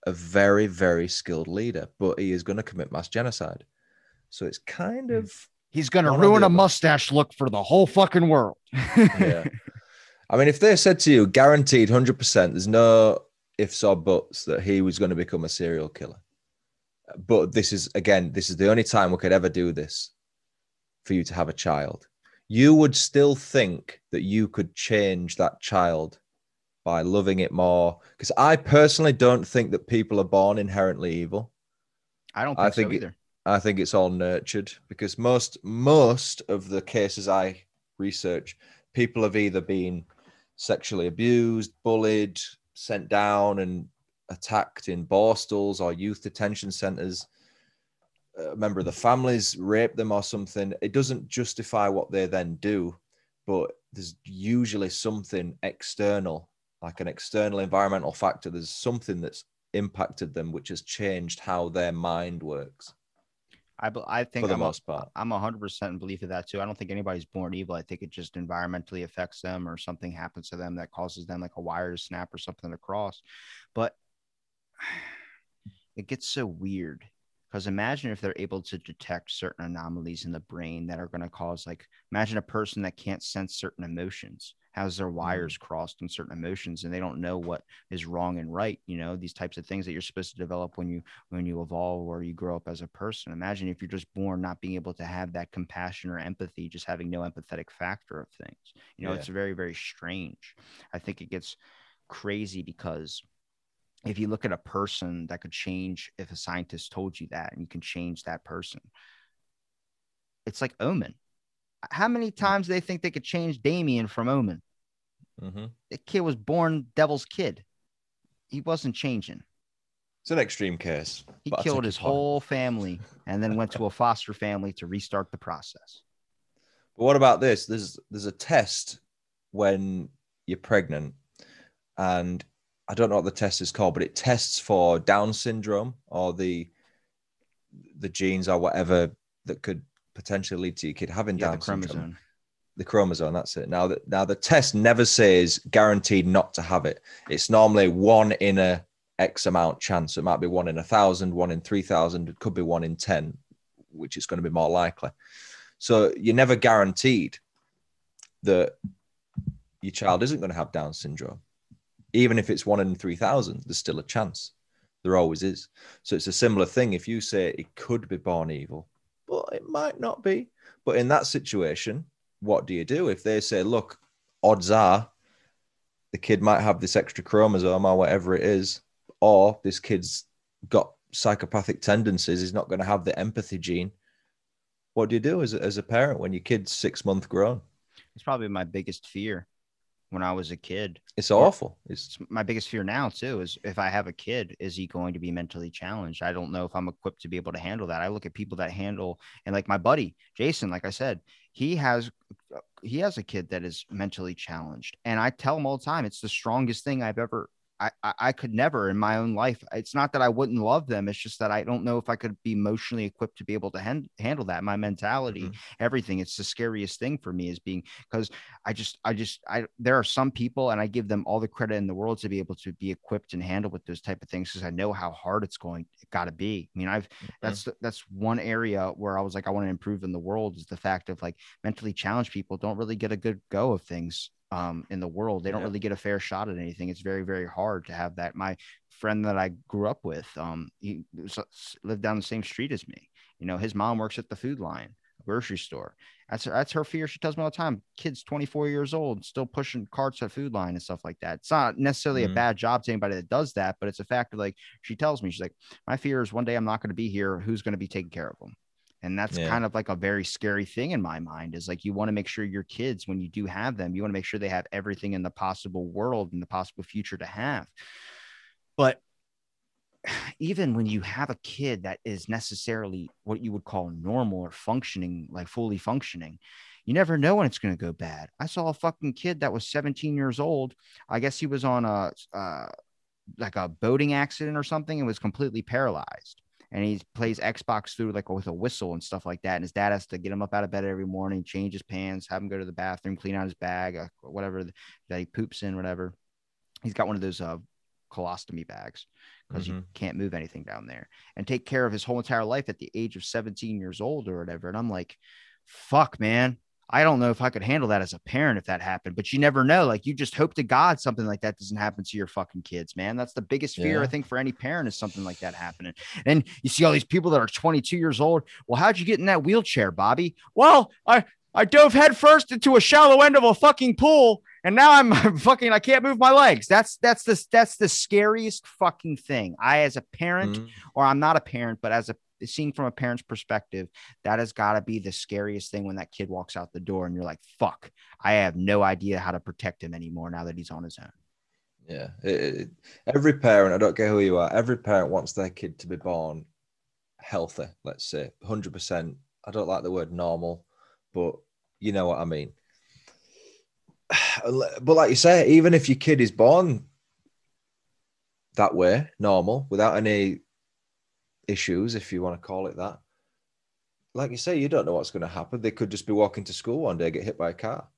a very very skilled leader, but he is going to commit mass genocide. So it's kind Hmm. of He's going to ruin a mustache look for the whole fucking world. (laughs) yeah. I mean, if they said to you, guaranteed 100%, there's no ifs or buts that he was going to become a serial killer. But this is, again, this is the only time we could ever do this for you to have a child. You would still think that you could change that child by loving it more. Because I personally don't think that people are born inherently evil. I don't I think, think so it- either. I think it's all nurtured because most most of the cases I research, people have either been sexually abused, bullied, sent down, and attacked in borstals or youth detention centers. A member of the families raped them or something. It doesn't justify what they then do, but there's usually something external, like an external environmental factor. There's something that's impacted them, which has changed how their mind works. I, I think for the I'm most a, part. I'm 100% in belief of that too. I don't think anybody's born evil. I think it just environmentally affects them or something happens to them that causes them like a wire to snap or something to cross. But (sighs) it gets so weird because imagine if they're able to detect certain anomalies in the brain that are going to cause like imagine a person that can't sense certain emotions has their wires mm. crossed in certain emotions and they don't know what is wrong and right you know these types of things that you're supposed to develop when you when you evolve or you grow up as a person. Imagine if you're just born not being able to have that compassion or empathy just having no empathetic factor of things. You know Yeah. it's very very strange. I think it gets crazy because if you look at a person that could change if a scientist told you that and you can change that person. It's like omen. How many times do they think they could change damien from omen? Hmm the kid was born devil's kid. He wasn't changing. It's an extreme case. he killed his whole family and then went to a foster family to restart the process. But what about this? There's there's a test when you're pregnant, and I don't know what the test is called, but it tests for Down syndrome or the the genes or whatever that could potentially lead to your kid having yeah Down the syndrome. The chromosome, that's it. Now that now the test never says guaranteed not to have it. It's normally one in a X amount chance. It might be one in a thousand, one in three thousand. It could be one in ten, which is going to be more likely. So you're never guaranteed that your child isn't going to have Down syndrome. Even if it's one in 3,000, there's still a chance. There always is. So it's a similar thing. If you say it could be born evil, but it might not be. But in that situation, what do you do? If they say, look, odds are the kid might have this extra chromosome or whatever it is, or this kid's got psychopathic tendencies, he's not going to have the empathy gene. What do you do as a, as a parent when your kid's six month grown? it's probably my biggest fear when i was a kid It's awful. It's my biggest fear now too is if I have a kid, is he going to be mentally challenged? I don't know if I'm equipped to be able to handle that. I look at people that handle and like my buddy Jason, like I said, he has he has a kid that is mentally challenged, and I tell him all the time, it's the strongest thing I've ever. I, I, could never in my own life. It's not that I wouldn't love them. It's just that I don't know if I could be emotionally equipped to be able to hand, handle that. My mentality, Mhm. everything. It's the scariest thing for me is being because I just, I just, I, there are some people and I give them all the credit in the world to be able to be equipped and handle with those type of things because I know how hard it's going, it got to be. I mean, I've, that's, that's one area where I was like, I want to improve in the world is the fact of like mentally challenged people don't really get a good go of things um, in the world. They don't Yeah. really get a fair shot at anything. It's very, very hard to have that. My friend that I grew up with, um, he lived down the same street as me. You know, his mom works at the Food Lion, grocery store. That's that's her fear. She tells me all the time. Kids 24 years old, still pushing carts at Food Lion and stuff like that. It's not necessarily a Mhm. bad job to anybody that does that, but it's a fact of like she tells me, she's like, my fear is one day I'm not going to be here. Who's going to be taking care of them? And that's Yeah. kind of like a very scary thing in my mind is like you want to make sure your kids, when you do have them, you want to make sure they have everything in the possible world and the possible future to have. But (sighs) even when you have a kid that is necessarily what you would call normal or functioning, like fully functioning, you never know when it's going to go bad. I saw a fucking kid that was 17 years old. I guess he was on a uh, like a boating accident or something and was completely paralyzed. And he plays Xbox through like with a whistle and stuff like that. And his dad has to get him up out of bed every morning, change his pants, have him go to the bathroom, clean out his bag, uh, whatever that he poops in, whatever. He's got one of those uh, colostomy bags because you Mhm. can't move anything down there and take care of his whole entire life at the age of 17 years old or whatever. And I'm like, fuck, man. I don't know if I could handle that as a parent if that happened, but you never know. Like you just hope to God something like that doesn't happen to your fucking kids, man. That's the biggest fear I think for any parent is something like that happening. And you see all these people that are 22 years old. Well, how'd you get in that wheelchair, Bobby? Well, I I dove headfirst into a shallow end of a fucking pool, and now I'm (laughs) fucking I can't move my legs. That's that's the that's the scariest fucking thing. I as a parent Mhm. or I'm not a parent, but as a seeing from a parent's perspective, that has got to be the scariest thing when that kid walks out the door and you're like, fuck, I have no idea how to protect him anymore now that he's on his own. Yeah. It, it, every parent, I don't care who you are, every parent wants their kid to be born healthy, let's say 100%. I don't like the word normal, but you know what I mean. (sighs) But like you say, even if your kid is born that way, normal, without any issues, if you want to call it that, like you say, you don't know what's going to happen. They could just be walking to school one day, get hit by a car.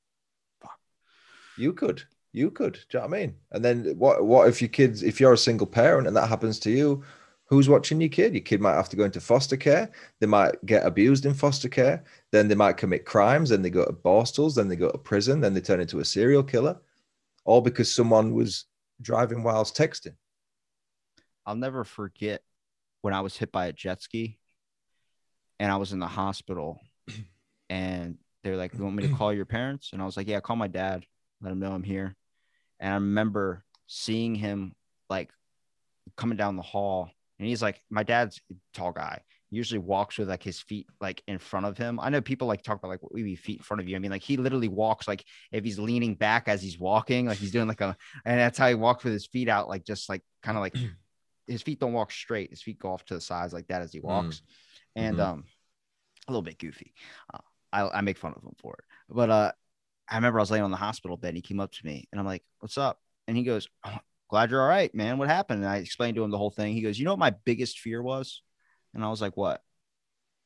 You could. You could. Do you know what I mean? And then what what if your kids, if you're a single parent and that happens to you, who's watching your kid? Your kid might have to go into foster care. They might get abused in foster care. Then they might commit crimes. Then they go to Borstals. Then they go to prison. Then they turn into a serial killer, all because someone was driving whilst texting. I'll never forget when I was hit by a jet ski and I was in the hospital and they're like, You want me to call your parents? And I was like, Yeah, call my dad, let him know I'm here. And I remember seeing him like coming down the hall and he's like, My dad's a tall guy. He usually walks with like his feet like in front of him. I know people like talk about like what we feet in front of you. I mean, like he literally walks like if he's leaning back as he's walking, like he's doing like a and that's how he walks with his feet out, like just like kind of like his feet don't walk straight. His feet go off to the sides like that as he walks, mm. and mm-hmm. um, a little bit goofy. Uh, I, I make fun of him for it, but uh, I remember I was laying on the hospital bed. And he came up to me, and I'm like, "What's up?" And he goes, oh, "Glad you're all right, man. What happened?" And I explained to him the whole thing. He goes, "You know what my biggest fear was?" And I was like, "What?"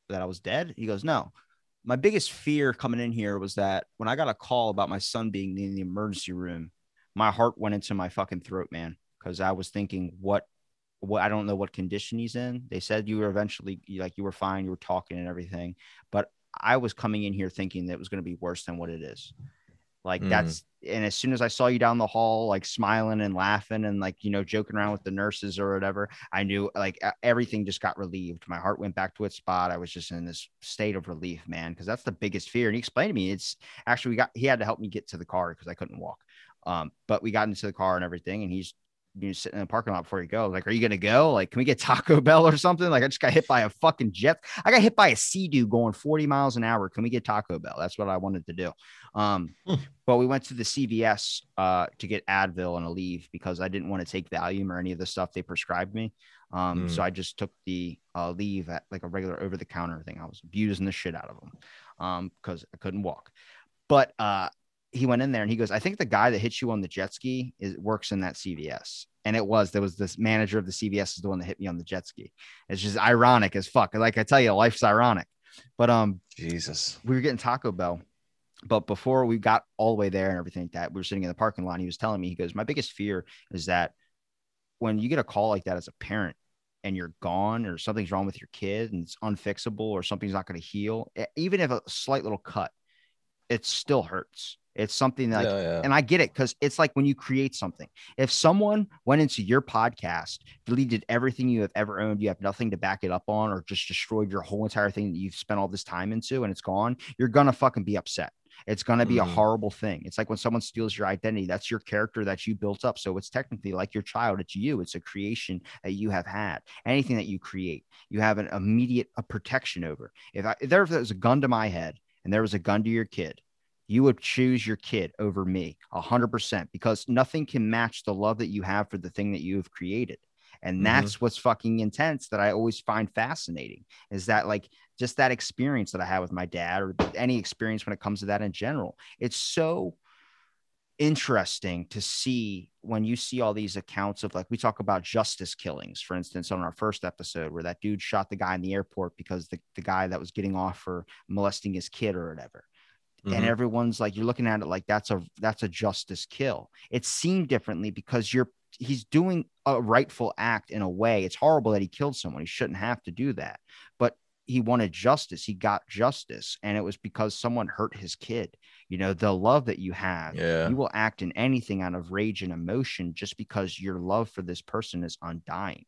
That I was dead. He goes, "No." My biggest fear coming in here was that when I got a call about my son being in the emergency room, my heart went into my fucking throat, man, because I was thinking, what what I don't know what condition he's in. They said you were eventually like you were fine, you were talking and everything, but I was coming in here thinking that it was going to be worse than what it is. Like mm. that's and as soon as I saw you down the hall, like smiling and laughing and like you know joking around with the nurses or whatever, I knew like everything just got relieved. My heart went back to its spot. I was just in this state of relief, man, because that's the biggest fear. And he explained to me it's actually we got he had to help me get to the car because I couldn't walk. Um, but we got into the car and everything, and he's you know, sitting in the parking lot before you go. Like, are you gonna go? Like, can we get Taco (laughs) Bell or something? Like, I just got hit by a fucking jet. I got hit by a sea dude going 40 miles an hour. Can we get Taco Bell? That's what I wanted to do. Um, hmm. but we went to the CVS uh to get Advil and Aleve because I didn't want to take Valium or any of the stuff they prescribed me. Um, mm. so I just took the uh, leave at like a regular over the counter thing. I was abusing the shit out of them um because I couldn't walk. But uh he went in there and he goes, I think the guy that hit you on the jet ski is works in that CVS. And it was, there was this manager of the CVS is the one that hit me on the jet ski. It's just ironic as fuck. Like I tell you, life's ironic. But um Jesus, we were getting Taco Bell. But before we got all the way there and everything like that, we were sitting in the parking lot. And he was telling me, he goes, My biggest fear is that when you get a call like that as a parent and you're gone or something's wrong with your kid and it's unfixable or something's not going to heal, even if a slight little cut, it still hurts it's something like, yeah, yeah. and I get it because it's like when you create something. If someone went into your podcast, deleted everything you have ever owned, you have nothing to back it up on, or just destroyed your whole entire thing that you've spent all this time into and it's gone, you're gonna fucking be upset. It's gonna be mm. a horrible thing. It's like when someone steals your identity, that's your character that you built up. So it's technically like your child, it's you, it's a creation that you have had. Anything that you create, you have an immediate a protection over. If, I, if there was a gun to my head and there was a gun to your kid, you would choose your kid over me 100% because nothing can match the love that you have for the thing that you have created. And mm-hmm. that's what's fucking intense that i always find fascinating is that like just that experience that i had with my dad or any experience when it comes to that in general. It's so interesting to see when you see all these accounts of like we talk about justice killings for instance on our first episode where that dude shot the guy in the airport because the, the guy that was getting off for molesting his kid or whatever Mm-hmm. and everyone's like you're looking at it like that's a that's a justice kill. It's seen differently because you're he's doing a rightful act in a way. It's horrible that he killed someone. He shouldn't have to do that. But he wanted justice. He got justice and it was because someone hurt his kid. You know the love that you have yeah. you will act in anything out of rage and emotion just because your love for this person is undying.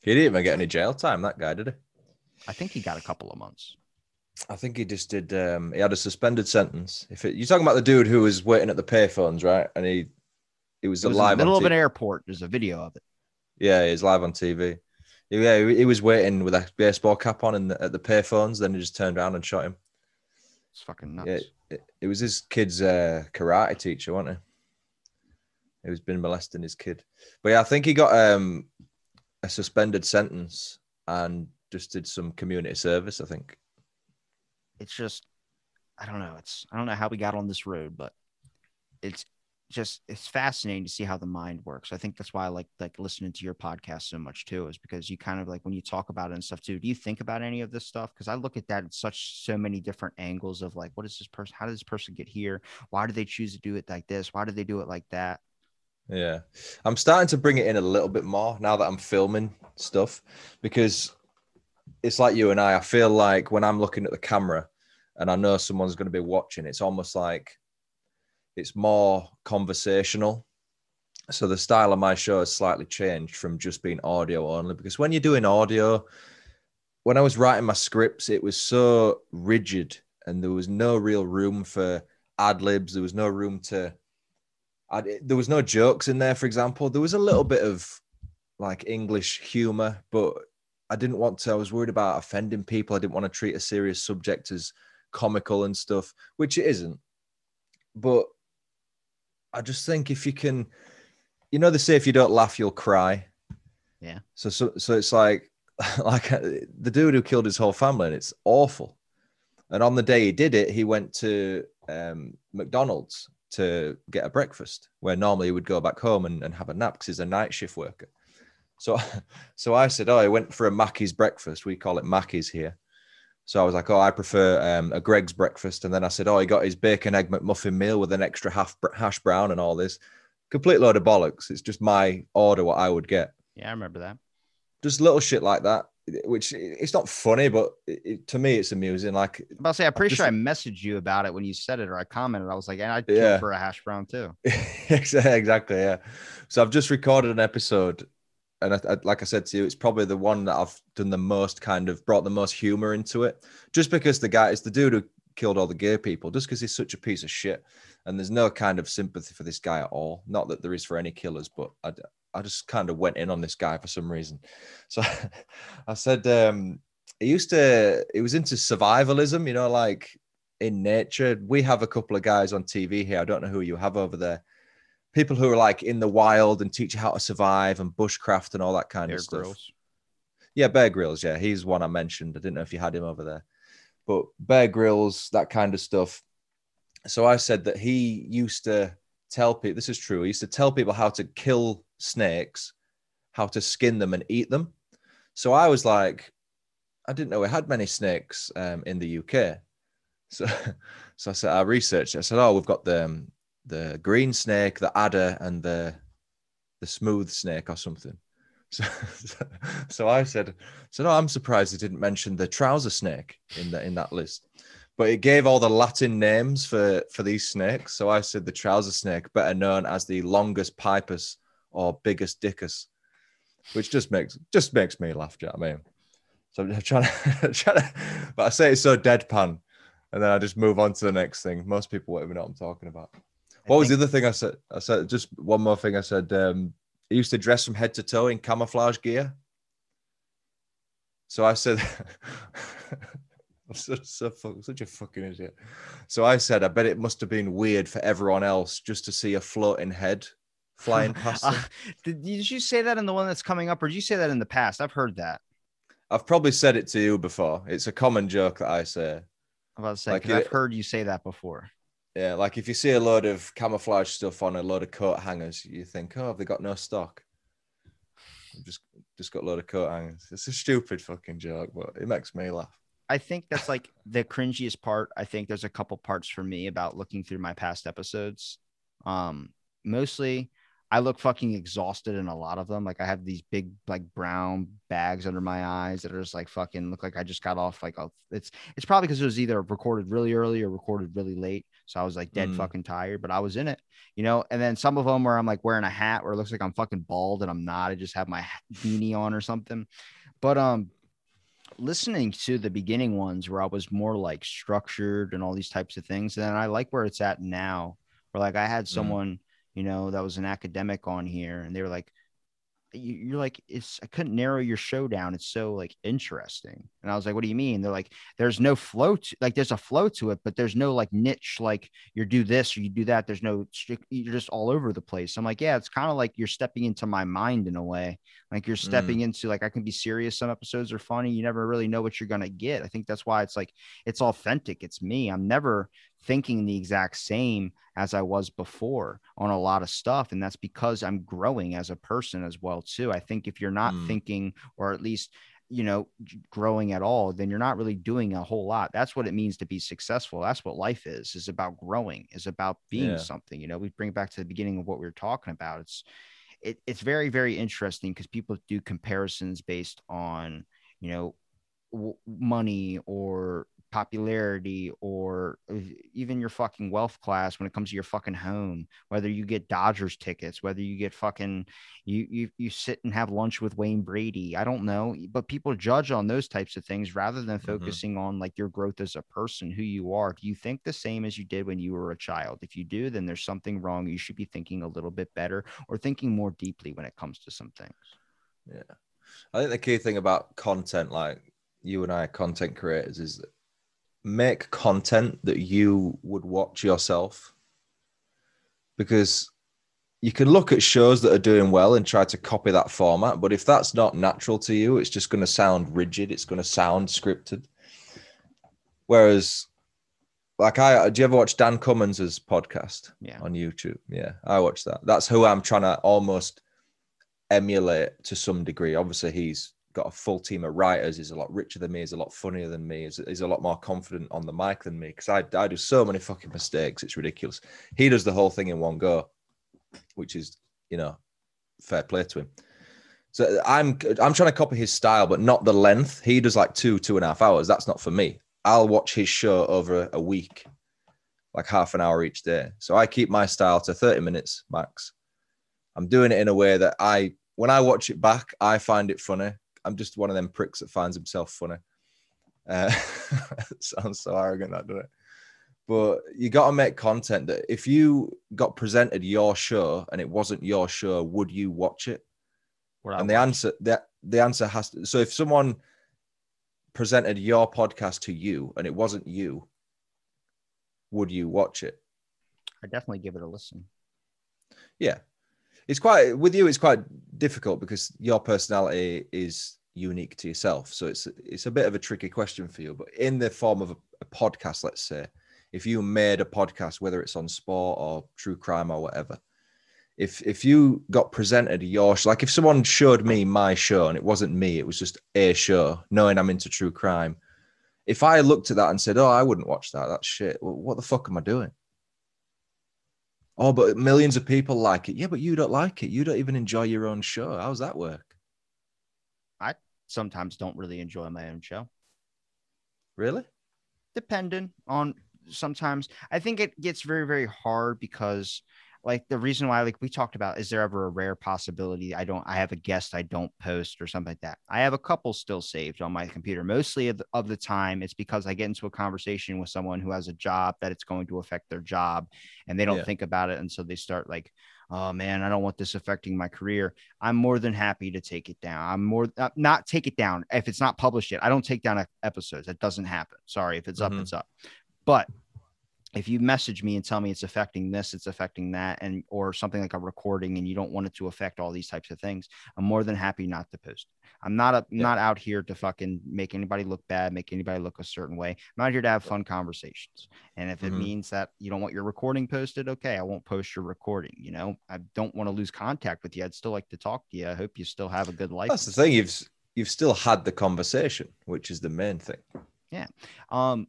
He didn't even get any jail time that guy did he? I think he got a couple of months I think he just did. Um, he had a suspended sentence. If it, you're talking about the dude who was waiting at the payphones, right? And he, he was, it was alive in the middle of an airport. There's a video of it. Yeah, he's live on TV. Yeah, he, he was waiting with a baseball cap on in the, at the payphones. Then he just turned around and shot him. It's fucking nuts. Yeah, it, it was his kid's uh, karate teacher, wasn't he? Who's been molesting his kid. But yeah, I think he got um, a suspended sentence and just did some community service. I think. It's just, I don't know. It's I don't know how we got on this road, but it's just it's fascinating to see how the mind works. I think that's why I like like listening to your podcast so much too, is because you kind of like when you talk about it and stuff too. Do you think about any of this stuff? Because I look at that at such so many different angles of like, what is this person? How did this person get here? Why do they choose to do it like this? Why do they do it like that? Yeah, I'm starting to bring it in a little bit more now that I'm filming stuff because it's like you and I. I feel like when I'm looking at the camera and I know someone's going to be watching, it's almost like it's more conversational. So the style of my show has slightly changed from just being audio only because when you're doing audio, when I was writing my scripts, it was so rigid and there was no real room for ad libs. There was no room to, I, there was no jokes in there, for example. There was a little bit of like English humor, but I didn't want to, I was worried about offending people. I didn't want to treat a serious subject as comical and stuff, which it isn't. But I just think if you can, you know, they say if you don't laugh, you'll cry. Yeah. So so so it's like (laughs) like uh, the dude who killed his whole family, and it's awful. And on the day he did it, he went to um, McDonald's to get a breakfast, where normally he would go back home and, and have a nap because he's a night shift worker. So, (laughs) so I said, "Oh, I went for a Mackey's breakfast. We call it Mackey's here." So I was like, "Oh, I prefer um, a Greggs breakfast." And then I said, "Oh, he got his bacon egg McMuffin meal with an extra half hash brown and all this." Complete load of bollocks. It's just my order what I would get. Yeah, I remember that. Just little shit like that, which it's not funny, but it, to me, it's amusing. Like, I'm about to say, I'm pretty just, sure I messaged you about it when you said it, or I commented. I was like, and I'd yeah. for a hash brown too. (laughs) exactly. Yeah. So I've just recorded an episode and I, I, like I said to you, it's probably the one that I've done the most kind of brought the most humor into it, just because the guy is the dude who killed all the gay people, just because he's such a piece of shit, and there's no kind of sympathy for this guy at all. Not that there is for any killers, but I, I just kind of went in on this guy for some reason. So (laughs) I said um, he used to, he was into survivalism, you know, like in nature. We have a couple of guys on TV here. I don't know who you have over there people who are like in the wild and teach you how to survive and bushcraft and all that kind Bear of stuff. Grylls. Yeah, Bear Grylls. Yeah, he's one I mentioned. I didn't know if you had him over there, but Bear Grylls, that kind of stuff. So I said that he used to tell people this is true. He used to tell people how to kill snakes, how to skin them and eat them. So I was like, I didn't know we had many snakes um, in the UK. So, (laughs) so I said I researched. I said, oh, we've got the um, the green snake, the adder, and the the smooth snake or something. (laughs) So, so I said, said, oh, I'm surprised he didn't mention the trouser snake in the in that list. But it gave all the Latin names for for these snakes. So I said the trouser snake, better known as the longest pipus or biggest dickus, which just makes just makes me laugh. Do you know what I mean? So I'm trying to, (laughs) trying to, but I say it's so deadpan, and then I just move on to the next thing. Most people won't even know what I'm talking about. What was the other thing I said? I said just one more thing. I said um, he used to dress from head to toe in camouflage gear. So I said, (laughs) I'm so, so, such a fucking idiot. So I said, I bet it must have been weird for everyone else just to see a floating head flying (laughs) past. Uh, did, did you say that in the one that's coming up, or did you say that in the past? I've heard that. I've probably said it to you before. It's a common joke that I say. I'm about to say, like, I've heard you say that before. Yeah, like if you see a load of camouflage stuff on a load of coat hangers, you think, oh, have they got no stock? Just just got a load of coat hangers. It's a stupid fucking joke, but it makes me laugh. I think that's like the cringiest part. I think there's a couple parts for me about looking through my past episodes. Um, mostly I look fucking exhausted in a lot of them. Like I have these big like brown bags under my eyes that are just like fucking look like I just got off like a, it's it's probably because it was either recorded really early or recorded really late. So I was like dead mm. fucking tired, but I was in it, you know. And then some of them where I'm like wearing a hat where it looks like I'm fucking bald and I'm not. I just have my (laughs) beanie on or something. But um listening to the beginning ones where I was more like structured and all these types of things, and I like where it's at now. Where like I had mm. someone. Mm you know, that was an academic on here, and they were like, you're like it's i couldn't narrow your show down. It's so like interesting. And i was like what do you mean? They're like there's no flow to like there's a flow to it but there's no like niche like you do this or you do that. There's no you're just all over the place. I'm like yeah it's kind of like you're stepping into my mind in a way. Like you're stepping mm. into like i can be serious. Some episodes are funny. You never really know what you're gonna get. I think that's why it's like it's authentic. It's me. I'm never thinking the exact same as I was before on a lot of stuff. And that's because I'm growing as a person as well, too. I think if you're not mm. thinking, or at least, you know, growing at all, then you're not really doing a whole lot. That's what it means to be successful. That's what life is, is about growing, is about being yeah. something. You know, we bring back to the beginning of what we were talking about. It's it, it's very, very interesting because people do comparisons based on, you know, w- money or popularity or even your fucking wealth class when it comes to your fucking home whether you get dodgers tickets whether you get fucking you you, you sit and have lunch with wayne brady i don't know but people judge on those types of things rather than mm-hmm. focusing on like your growth as a person who you are. Do you think the same as you did when you were a child? If you do then there's something wrong. You should be thinking a little bit better or thinking more deeply when it comes to some things. Yeah. I think the key thing about content like you and i content creators is that make content that you would watch yourself. Because you can look at shows that are doing well and try to copy that format but if that's not natural to you it's just going to sound rigid it's going to sound scripted. Whereas like i do you ever watch dan cummins's podcast yeah. on youtube? Yeah i watch that. That's who i'm trying to almost emulate to some degree. Obviously he's got a full team of writers. He's a lot richer than me. He's a lot funnier than me. He's, he's a lot more confident on the mic than me because I, I do so many fucking mistakes. It's ridiculous. He does the whole thing in one go, which is, you know, fair play to him. So I'm I'm trying to copy his style, but not the length. He does like two, two and a half hours. That's not for me. I'll watch his show over a week, like half an hour each day. So I keep my style to 30 minutes max. I'm doing it in a way that I, when I watch it back, I find it funny. I'm just one of them pricks that finds himself funny. Uh, (laughs) sounds so arrogant, that doesn't it? But you got to make content that if you got presented your show and it wasn't your show, would you watch it? and the answer that the answer has to. So if someone presented your podcast to you and it wasn't you, would you watch it? I definitely give it a listen. Yeah, it's quite with you. It's quite difficult because your personality is unique to yourself. So it's it's a bit of a tricky question for you. But in the form of a, a podcast, let's say, if you made a podcast, whether it's on sport or true crime or whatever, if if you got presented your like if someone showed me my show and it wasn't me, it was just a show, knowing I'm into true crime. If I looked at that and said, "Oh, I wouldn't watch that. That's shit." Well, what the fuck am I doing? Oh, but millions of people like it. Yeah, but you don't like it. You don't even enjoy your own show. How's that work? I sometimes don't really enjoy my own show. Really? Depending on sometimes. I think it gets very, very hard because like the reason why like we talked about is there ever a rare possibility i don't i have a guest i don't post or something like that? I have a couple still saved on my computer mostly of the, of the time it's because i get into a conversation with someone who has a job that it's going to affect their job and they don't yeah. think about it and so they start like oh man i don't want this affecting my career. I'm more than happy to take it down. I'm more uh, not take it down if it's not published yet. I don't take down episodes. That doesn't happen. Sorry if it's mm-hmm. up it's up. But if you message me and tell me it's affecting this it's affecting that and or something like a recording and you don't want it to affect all these types of things i'm more than happy not to post. I'm not a, yeah. not out here to fucking make anybody look bad make anybody look a certain way. I'm out here to have fun conversations and if mm-hmm. it means that you don't want your recording posted okay i won't post your recording you know? I don't want to lose contact with you. I'd still like to talk to you. I hope you still have a good life that's the thing you've you've still had the conversation which is the main thing. Yeah. Um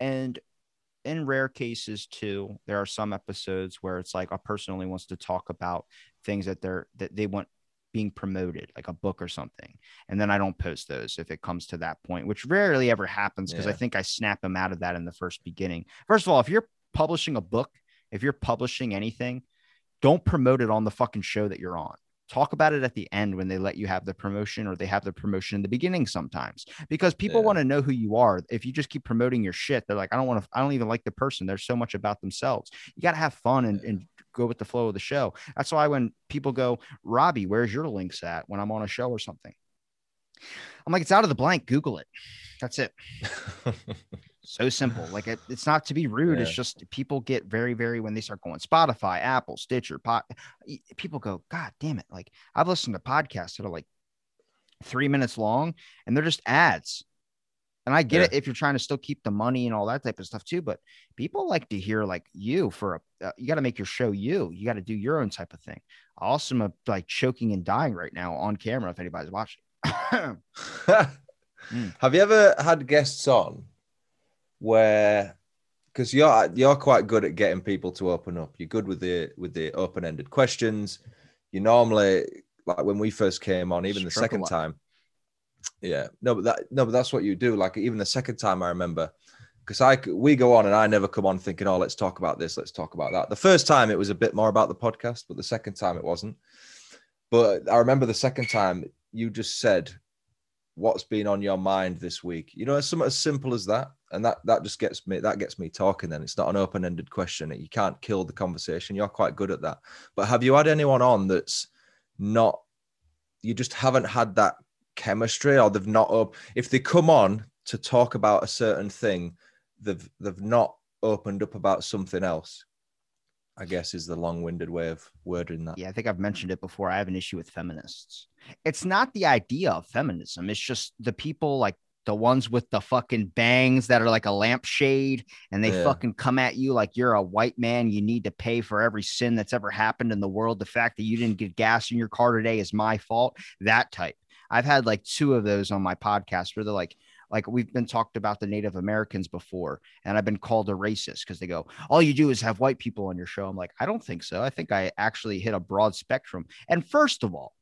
and in rare cases too, there are some episodes where it's like a person only wants to talk about things that they're that they want being promoted, like a book or something. And then I don't post those if it comes to that point, which rarely ever happens because yeah. I think I snap them out of that in the first beginning. First of all, if you're publishing a book, if you're publishing anything, don't promote it on the fucking show that you're on talk about it at the end when they let you have the promotion or they have the promotion in the beginning sometimes because people yeah. want to know who you are if you just keep promoting your shit they're like i don't want to i don't even like the person there's so much about themselves you got to have fun and, and go with the flow of the show. That's why when people go, Robbie, where's your links at when I'm on a show or something? I'm like, it's out of the blank. Google it. That's it. (laughs) so simple. Like it, it's not to be rude. Yeah. It's just people get very, very when they start going Spotify, Apple, Stitcher, pot. People go, God damn it! Like I've listened to podcasts that are like three minutes long, and they're just ads. And I get yeah. it if you're trying to still keep the money and all that type of stuff too. But people like to hear like you for a, uh, you got to make your show you. You got to do your own type of thing. I also am like choking and dying right now on camera if anybody's watching. (laughs) (laughs) mm. Have you ever had guests on where because you're you're quite good at getting people to open up. You're good with the with the open ended questions. You normally like when we first came on, even the second time. Yeah, no, but that no, but that's what you do. Like even the second time, I remember because I we go on and I never come on thinking, oh, let's talk about this, let's talk about that. The first time it was a bit more about the podcast, but the second time it wasn't. But I remember the second time you just said, "What's been on your mind this week?" You know, it's something as simple as that, and that that just gets me that gets me talking. Then it's not an open ended question. You can't kill the conversation. You're quite good at that. But have you had anyone on that's not? You just haven't had that chemistry, or they've not up. If they come on to talk about a certain thing, they've they've not opened up about something else. I guess is the long-winded way of wording that. Yeah, I think I've mentioned it before. I have an issue with feminists. It's not the idea of feminism. It's just the people like the ones with the fucking bangs that are like a lampshade and they yeah. fucking come at you like you're a white man. You need to pay for every sin that's ever happened in the world. The fact that you didn't get gas in your car today is my fault. That type. I've had like two of those on my podcast where they're like, like we've been talked about the Native Americans before, and I've been called a racist because they go, all you do is have white people on your show. I'm like, I don't think so. I think I actually hit a broad spectrum. And first of all,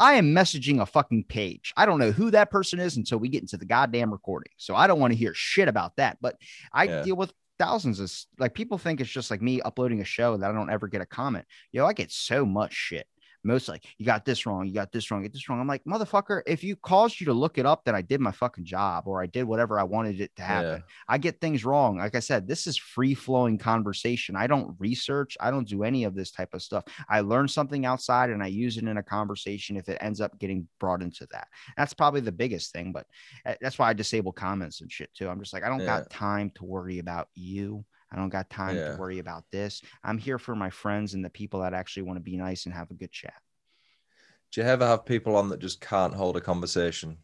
I am messaging a fucking page. I don't know who that person is until we get into the goddamn recording. So I don't want to hear shit about that. But I yeah. deal with thousands of like people think it's just like me uploading a show that I don't ever get a comment. Yo, I get so much shit most like you got this wrong, you got this wrong, get this wrong. I'm like, motherfucker, if you caused you to look it up, then I did my fucking job or I did whatever I wanted it to happen. Yeah. I get things wrong. Like I said, this is free flowing conversation. I don't research, I don't do any of this type of stuff. I learn something outside and I use it in a conversation if it ends up getting brought into that. That's probably the biggest thing, but eh, that's why I disable comments and shit too. I'm just like, I don't yeah. got time to worry about you. I don't got time yeah. to worry about this. I'm here for my friends and the people that actually want to be nice and have a good chat. Do you ever have people on that just can't hold a conversation?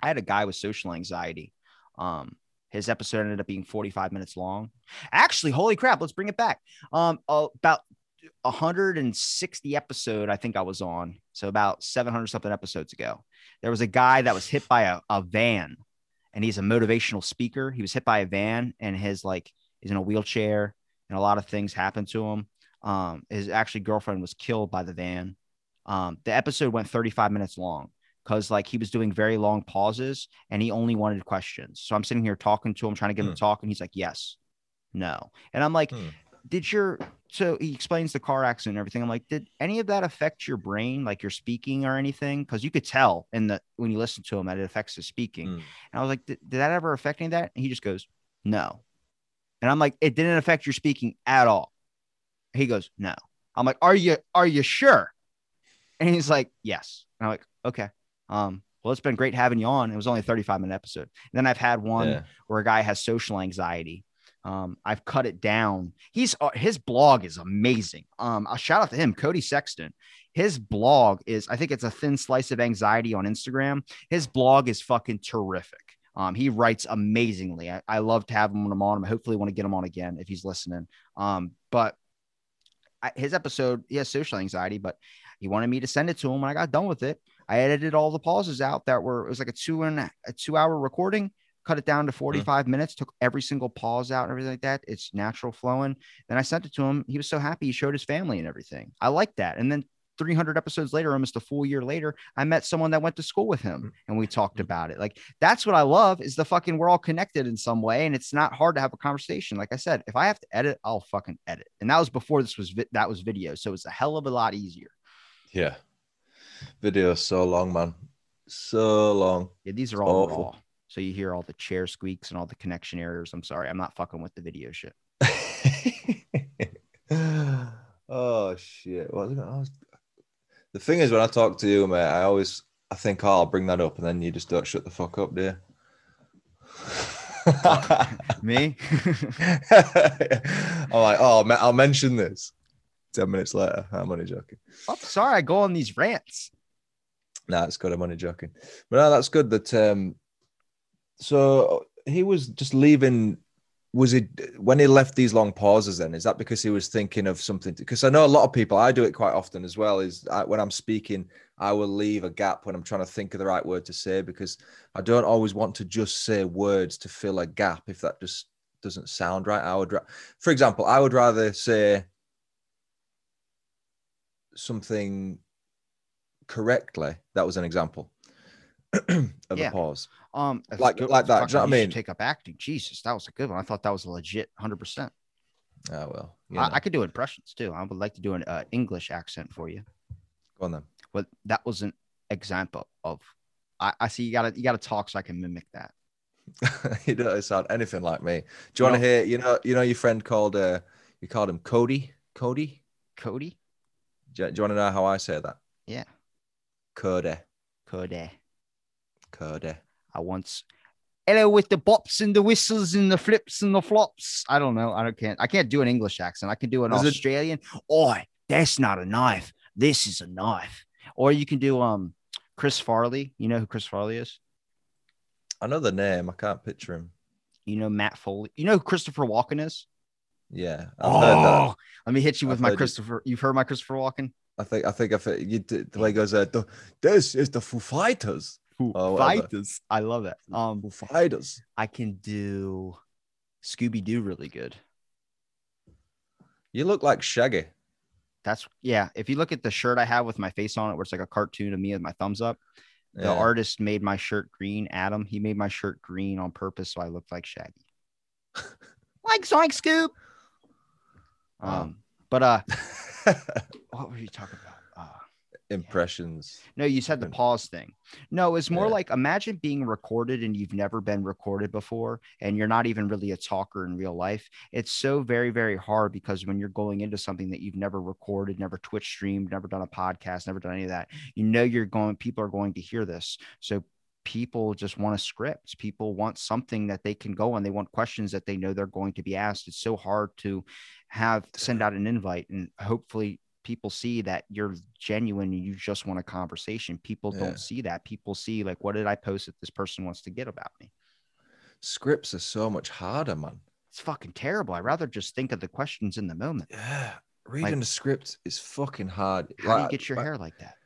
I had a guy with social anxiety. Um, his episode ended up being 45 minutes long. Actually, holy crap, let's bring it back. Um, about 160 episode, I think I was on. So about 700 something episodes ago. There was a guy that was hit by a, a van and he's a motivational speaker. He was hit by a van and his like He's in a wheelchair, and a lot of things happened to him. Um, his actually girlfriend was killed by the van. Um, the episode went 35 minutes long because like he was doing very long pauses and he only wanted questions. So I'm sitting here talking to him, trying to get him to hmm. talk, and he's like, "Yes, no," and I'm like, hmm. "Did your?" So he explains the car accident and everything. I'm like, "Did any of that affect your brain, like your speaking or anything?" Because you could tell in the when you listen to him that it affects his speaking. Hmm. And I was like, "Did that ever affect any of that?" And he just goes, "No." And I'm like, it didn't affect your speaking at all. He goes, no. I'm like, are you are you sure? And he's like, yes. And I'm like, okay. Um, well, it's been great having you on. It was only a 35 minute episode. And then I've had one yeah. where a guy has social anxiety. Um, I've cut it down. He's uh, his blog is amazing. Um, I'll shout out to him, Cody Sexton. His blog is, I think it's a thin slice of anxiety on Instagram. His blog is fucking terrific. Um, he writes amazingly. I, I love to have him when I'm on. I hopefully want to get him on again if he's listening. Um, but I, his episode, he has social anxiety, but he wanted me to send it to him. When I got done with it, I edited all the pauses out that were, it was like a two and a two hour recording, cut it down to mm-hmm. 45 mm-hmm. minutes, took every single pause out and everything like that. It's natural flowing. Then I sent it to him. He was so happy. He showed his family and everything. I like that. And then 300 episodes later, almost a full year later, I met someone that went to school with him and we talked mm. about it. Like that's what I love is the fucking we're all connected in some way and it's not hard to have a conversation. Like I said, if I have to edit, I'll fucking edit. And that was before this was vi- that was video, so it's a hell of a lot easier. Yeah. Video so long, man. So long. Yeah, these are all Awful. raw. So you hear all the chair squeaks and all the connection errors. I'm sorry, I'm not fucking with the video shit. (laughs) Oh shit! What was I was- the thing is, when I talk to you, mate, I always I think, oh, I'll bring that up, and then you just don't shut the fuck up, do you? Me? (laughs) I'm like, oh, I'll mention this. Ten minutes later, I'm only joking. I'm sorry, I go on these rants. Nah, it's good. I'm only joking. But no, that's good. That um, so he was just leaving. Was it when he left these long pauses? Then is that because he was thinking of something? Because I know a lot of people. I do it quite often as well. Is I, when I'm speaking, I will leave a gap when I'm trying to think of the right word to say because I don't always want to just say words to fill a gap if that just doesn't sound right. I would, for example, I would rather say something correctly. That was an example (clears throat) of Yeah. a pause. Um, Like- like that, do you know what I mean? Take up acting. Jesus, that was a good one. I thought that was a legit hundred percent. Oh well, I. I could do impressions too. I would like to do an uh, English accent for you, go on then. Well, that was an example of. I, I see you gotta you gotta talk so I can mimic that. (laughs) you don't sound anything like me. Do you want to hear? You know, you know your friend called uh, you called him Cody. Cody. Cody, Do you, do you want to know how I say that? yeah, Cody. Cody. Cody. I once. Hello with the bops and the whistles and the flips and the flops. I don't know. I don't can't. I can't do an English accent. I can do an Is it- Australian. Oi, that's not a knife. This is a knife. Or you can do um Chris Farley. You know who Chris Farley is? I know the name. I can't picture him. You know Matt Foley. You know who Christopher Walken is? Yeah, I've heard that. Oh, let me hit you with I've my it. Christopher. You've heard my Christopher Walken? I think I think if it, you did, the way he goes, uh, the, this is the Foo Fighters. Oh. Fighters. I love that. Um, Fighters. I can do Scooby Doo really good. You look like Shaggy. That's yeah. If you look at the shirt I have with my face on it, where it's like a cartoon of me with my thumbs up, the artist made my shirt green. Adam, he made my shirt green on purpose so I looked like Shaggy. (laughs) like Zoink Scoob. Wow. Um, but uh, (laughs) what were you talking about? Impressions. no, you said the pause thing. No, it's more Yeah. like imagine being recorded and you've never been recorded before, and you're not even really a talker in real life. It's so very, very hard because when you're going into something that you've never recorded, never Twitch streamed, never done a podcast, never done any of that, you know you're going, people are going to hear this. So people just want a script. People want something that they can go on. They want questions that they know they're going to be asked. It's so hard to have send out an invite and hopefully people see that you're genuine and you just want a conversation. People Yeah. don't see that. People see like, what did I post that this person wants to get about me? Scripts are so much harder, man. It's fucking terrible. I'd rather just think of the questions in the moment. Yeah, reading a script is fucking hard. How do you get your like- hair like that?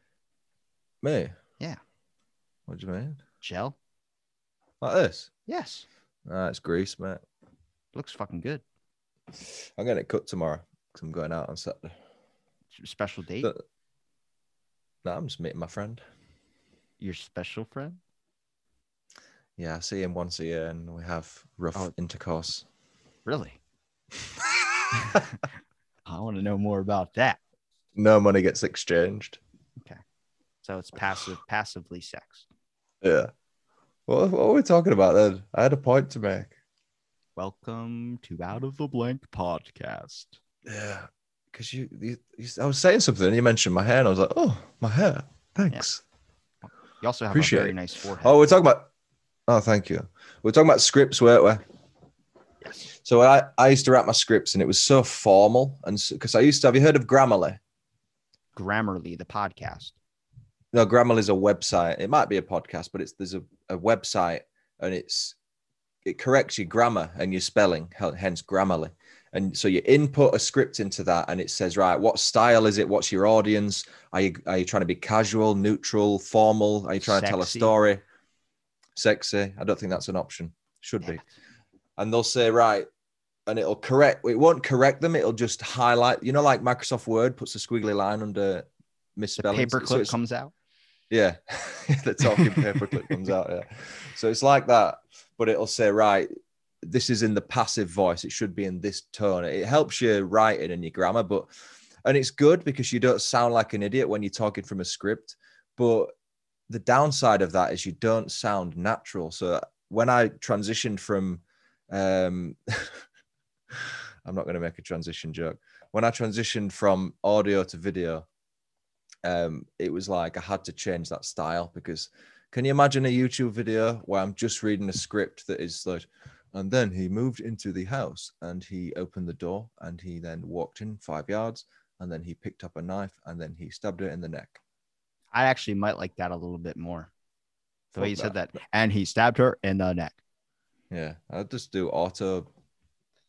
Me? Yeah. What do you mean? Gel? Like this? Yes. Ah, it's grease, mate. Looks fucking good. I'm getting it cut tomorrow because I'm going out on Saturday. Special date? No, I'm just meeting my friend. Your special friend? Yeah, I see him once a year and we have rough Oh. intercourse. Really? (laughs) (laughs) I want to know more about that. no money gets exchanged. Okay. So it's passive, passively sex. Yeah. What, what were we talking about then? I had a point to make. Welcome to Out of the Blank podcast. Yeah. Because you, you, you, I was saying something and you mentioned my hair and I was like, oh, my hair. Thanks. You also have Appreciate a very it. nice forehead. Oh, we're talking about. Oh, thank you. We're talking about scripts, weren't we? yes. So I, I used to write my scripts and it was so formal. And because I used to, have you heard of Grammarly? Grammarly, the podcast. No, Grammarly is a website. It might be a podcast, but it's there's a, a website and it's it corrects your grammar and your spelling, hence Grammarly. And so you input a script into that, and it says, right, what style is it? What's your audience? Are you are you trying to be casual, neutral, formal? Are you trying to tell a story? Sexy. I don't think that's an option. Should be. And they'll say, right, and it'll correct. It won't correct them. It'll just highlight. You know, like Microsoft Word puts a squiggly line under misspelling. paperclip comes out. Yeah, (laughs) the talking paperclip comes out. Yeah, so it's like that, but it'll say right. This is in the passive voice. It should be in this tone. It helps you writing and your grammar, but and it's good because you don't sound like an idiot when you're talking from a script. But the downside of that is you don't sound natural. So when I transitioned from um, (laughs) I'm not going to make a transition joke. When I transitioned from audio to video, um, it was like I had to change that style because can you imagine a YouTube video where I'm just reading a script that is like, and then he moved into the house and he opened the door and he then walked in five yards and then he picked up a knife and then he stabbed her in the neck. I actually might like that a little bit more. The way you said that. And he stabbed her in the neck. Yeah, I'll just do auto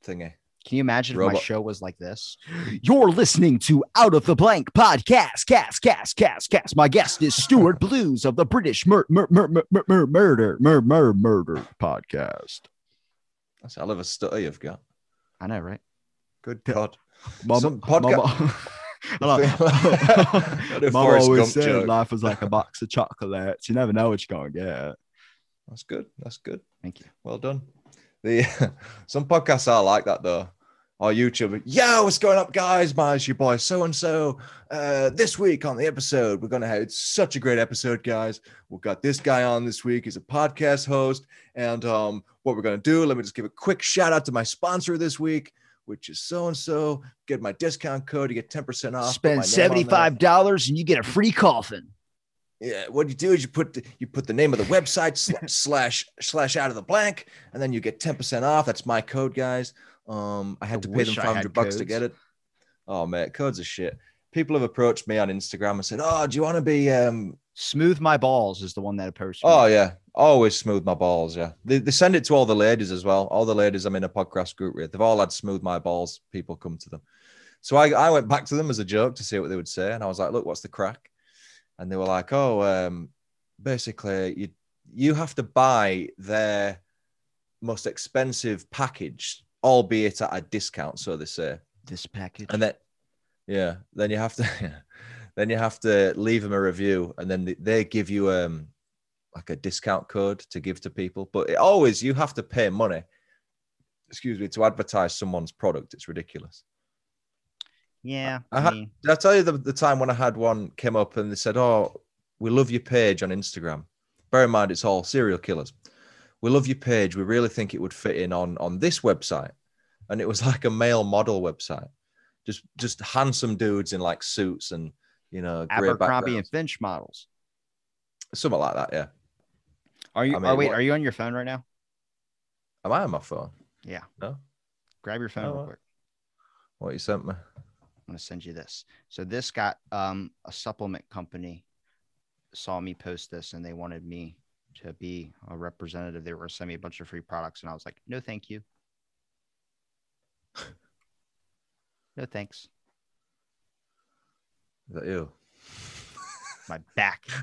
thingy. Can you imagine if my show was like this? You're listening to Out of the Blank podcast. Cast, cast, cast, cast. My guest is Stuart Blues of the British Mur- Mur- Mur- Mur- Mur- Murder Mur- Mur- Murder podcast. That's a hell of a stutter you've got. I know, right? Good God. (laughs) Mama, Some podcast- (laughs) (laughs) What a always said joke. life is like a box of chocolates. You never know what you're going to get. That's good. That's good. Thank you. Well done. The some podcasts are like that though. Or YouTube. Yo, what's going up, guys? My it's your boy so and so. Uh, this week on the episode, we're gonna have such a great episode, guys. We've got this guy on this week. He's a podcast host, and um, what we're gonna do? Let me just give a quick shout out to my sponsor this week, which is so and so. Get my discount code. to get ten percent off. Spend on there. $75 and you get a free coffin. Yeah, what you do is you put the, you put the name of the website sl- (laughs) slash slash out of the blank, and then you get ten percent off. That's my code, guys. Um, I had I to pay them I five had hundred bucks to get it. Oh man, codes are shit. People have approached me on Instagram and said, "Oh, do you want to be?" Um, Smooth My Balls is the one that approached me. oh yeah, always smooth my balls. Yeah, they, they send it to all the ladies as well. All the ladies I'm in a podcast group with, they've all had smooth my balls. People come to them, so I I went back to them as a joke to see what they would say, and I was like, "Look, what's the crack?" And they were like, "Oh, um, basically you you have to buy their most expensive package, albeit at a discount, so they say. This package. And then yeah, then you have to (laughs) then you have to leave them a review, and then they, give you um like a discount code to give to people. But it always you have to pay money. Excuse me to advertise someone's product. It's ridiculous. yeah. I I had- Did I tell you the, the time when I had one came up and they said, "Oh, we love your page on Instagram." Bear in mind, it's all serial killers. We love your page. We really think it would fit in on on this website, and it was (laughs) like a male model website, just just handsome dudes in like suits and you know Abercrombie and. Finch models. something like that. Yeah. Are you? I mean, oh wait, what- are you on your phone right now? Am I on my phone? Yeah. No. Grab your phone Oh, real quick. What you sent me? I'm gonna send you this. So this got um a supplement company saw me post this and they wanted me to be a representative. They were gonna send me a bunch of free products, and I was like, no, thank you. (laughs) no thanks. Is that you? (laughs) My back. (laughs)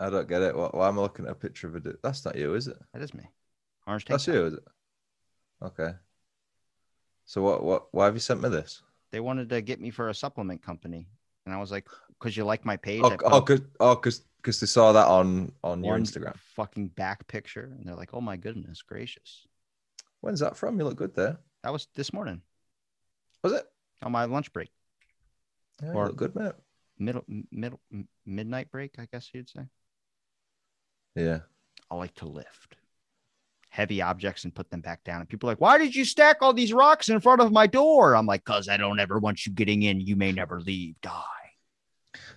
I don't get it. Why, why am I looking at a picture of a dude? That's not you, is it? That is me. Orange tank. That's top. you, is it? Okay. So what? What? Why have you sent me this? They wanted to get me for a supplement company, and I was like, because you like my page. Oh, oh, cause, oh, cause, 'cause they saw that on on your Instagram. fucking back picture, and they're like, oh my goodness gracious. When's that from? You look good there. That was this morning Was it? on my lunch break, Yeah, Or- you look good, man. middle middle midnight break, I guess you'd say. Yeah. I like to lift heavy objects and put them back down. And people are like, why did you stack all these rocks in front of my door? I'm like, because I don't ever want you getting in. You may never leave. Die.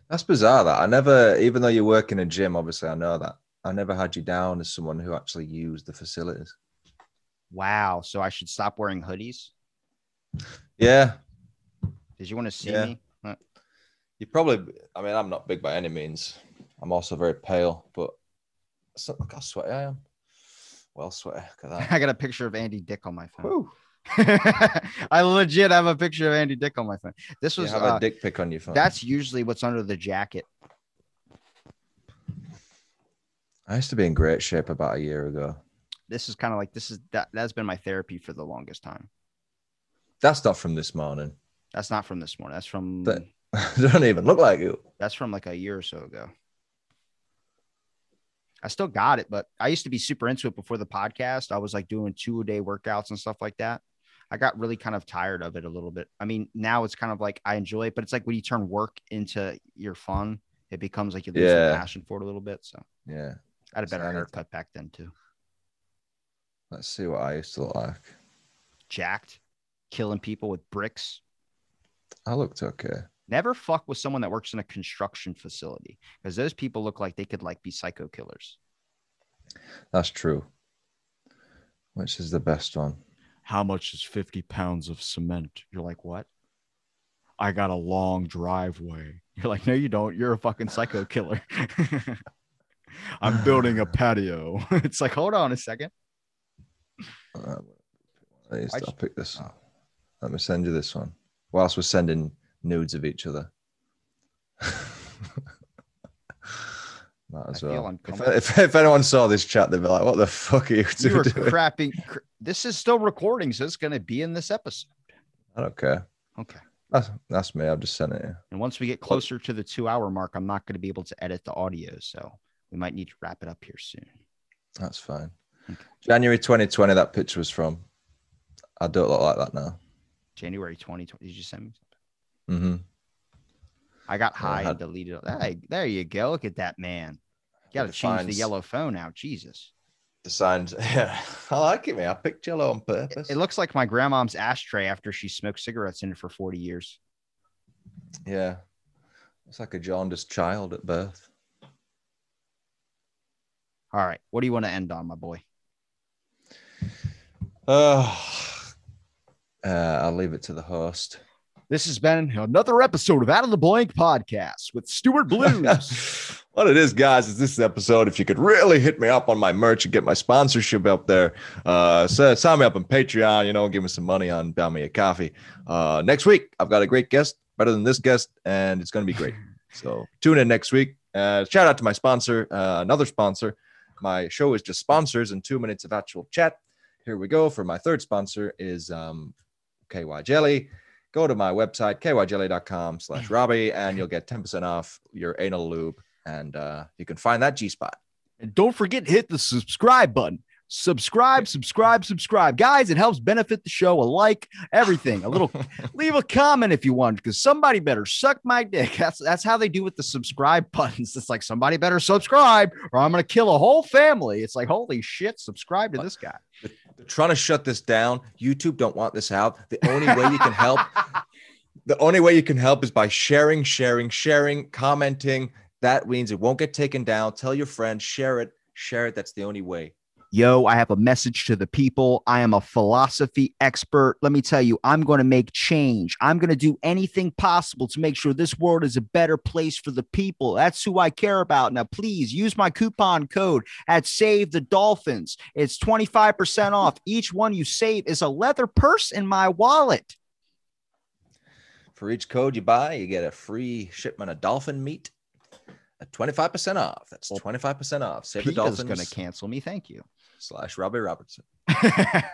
That's bizarre. That I never, even though you work in a gym, obviously I know that. I never had you down as someone who actually used the facilities. Wow. So I should stop wearing hoodies? Yeah, Did you want to see Yeah. me? You probably. I mean, I'm not big by any means. I'm also very pale, but look how sweaty I am. Well, at that. (laughs) I got a picture of Andy Dick on my phone. (laughs) I legit have a picture of Andy Dick on my phone. This You was have uh, a dick pic on your phone. that's usually what's under the jacket. I used to be in great shape about a year ago. This is kind of like this is that that's been my therapy for the longest time. That's not from this morning. That's not from this morning. That's from That- (laughs) don't even look like you. that's from like a year or so ago. I still got it, but I used to be super into it before the podcast. I was like doing two a day workouts and stuff like that. I got really kind of tired of it a little bit. I mean, now it's kind of like I enjoy it, but it's like when you turn work into your fun, it becomes like you lose Yeah. the passion for it a little bit. So Yeah. I had a better haircut back then too. Let's see what I used to look like. Jacked, killing people with bricks. I looked okay. Never fuck with someone that works in a construction facility because those people look like they could like be psycho killers. That's true. Which is the best one? How much is 50 pounds of cement? You're like, what? I got a long driveway. (laughs) You're like, no, you don't. You're a fucking psycho killer. (laughs) I'm building a patio. (laughs) it's like, hold on a second. Uh, I I will pick this. Let me send you this one. Whilst we're sending nudes of each other. (laughs) Might as I well. If, if, if anyone saw this chat, they'd be like, "What the fuck are you two You doing?" crapping. cr- This is still recording, so it's going to be in this episode. I don't care. Okay. That's that's me. I've just sent it. And once we get closer to the two hour mark, I'm not going to be able to edit the audio. So we might need to wrap it up here soon. That's fine. Okay. January 2020. That picture was from. I don't look like that now. January 2020. Did you send me? Hmm I got high had- and deleted. it. Hey, there you go. Look at that man. You got to It change the yellow phone out. Jesus. The signs. (laughs) Yeah, I like it, man. I picked yellow on purpose. it looks like my grandmom's ashtray after she smoked cigarettes in it for 40 years. yeah, it's like a jaundiced child at birth. All right. What do you want to end on, my boy? Oh, (sighs) uh, I'll leave it to the host. This has been another episode of Out of the Blank podcast with Stuart Blues. (laughs) what it is, guys, is this episode. If you could really hit me up on my merch and get my sponsorship up there, uh, so sign me up on Patreon, you know, give me some money on Buy Me a Coffee. Uh, next week, I've got a great guest, better than this guest, and it's going to be great. (laughs) So tune in next week. Uh, shout out to my sponsor, uh, another sponsor. My show is just sponsors and two minutes of actual chat. Here we go. For my third sponsor is um, KY Jelly. Go to my website, kyjelly.com slash (laughs) Robbie, and you'll get 10% off your anal lube. And uh, you can find that G spot. And don't forget to hit the subscribe button. Subscribe, subscribe, subscribe. Guys, it helps benefit the show. A like, everything. A little (laughs) leave a comment if you want, because somebody better suck my dick. (laughs) That's that's how they do with the subscribe buttons. It's like somebody better subscribe, or I'm gonna kill a whole family. It's like, holy shit, subscribe to this guy. They're trying to shut this down. YouTube don't want this out. The only way you can help, (laughs) the only way you can help is by sharing, sharing, sharing, commenting. That means it won't get taken down. Tell your friends, share it, share it. That's the only way. Yo, I have a message to the people. I am a philosophy expert. Let me tell you, I'm going to make change. I'm going to do anything possible to make sure this world is a better place for the people. That's who I care about. Now, please use my coupon code at Save the Dolphins. It's 25% off. Each one you save is a leather purse in my wallet. For each code you buy, you get a free shipment of dolphin meat at 25% off. That's 25% off. Save the PETA's dolphins going to cancel me. Thank you. Slash Robbie Robertson. (laughs)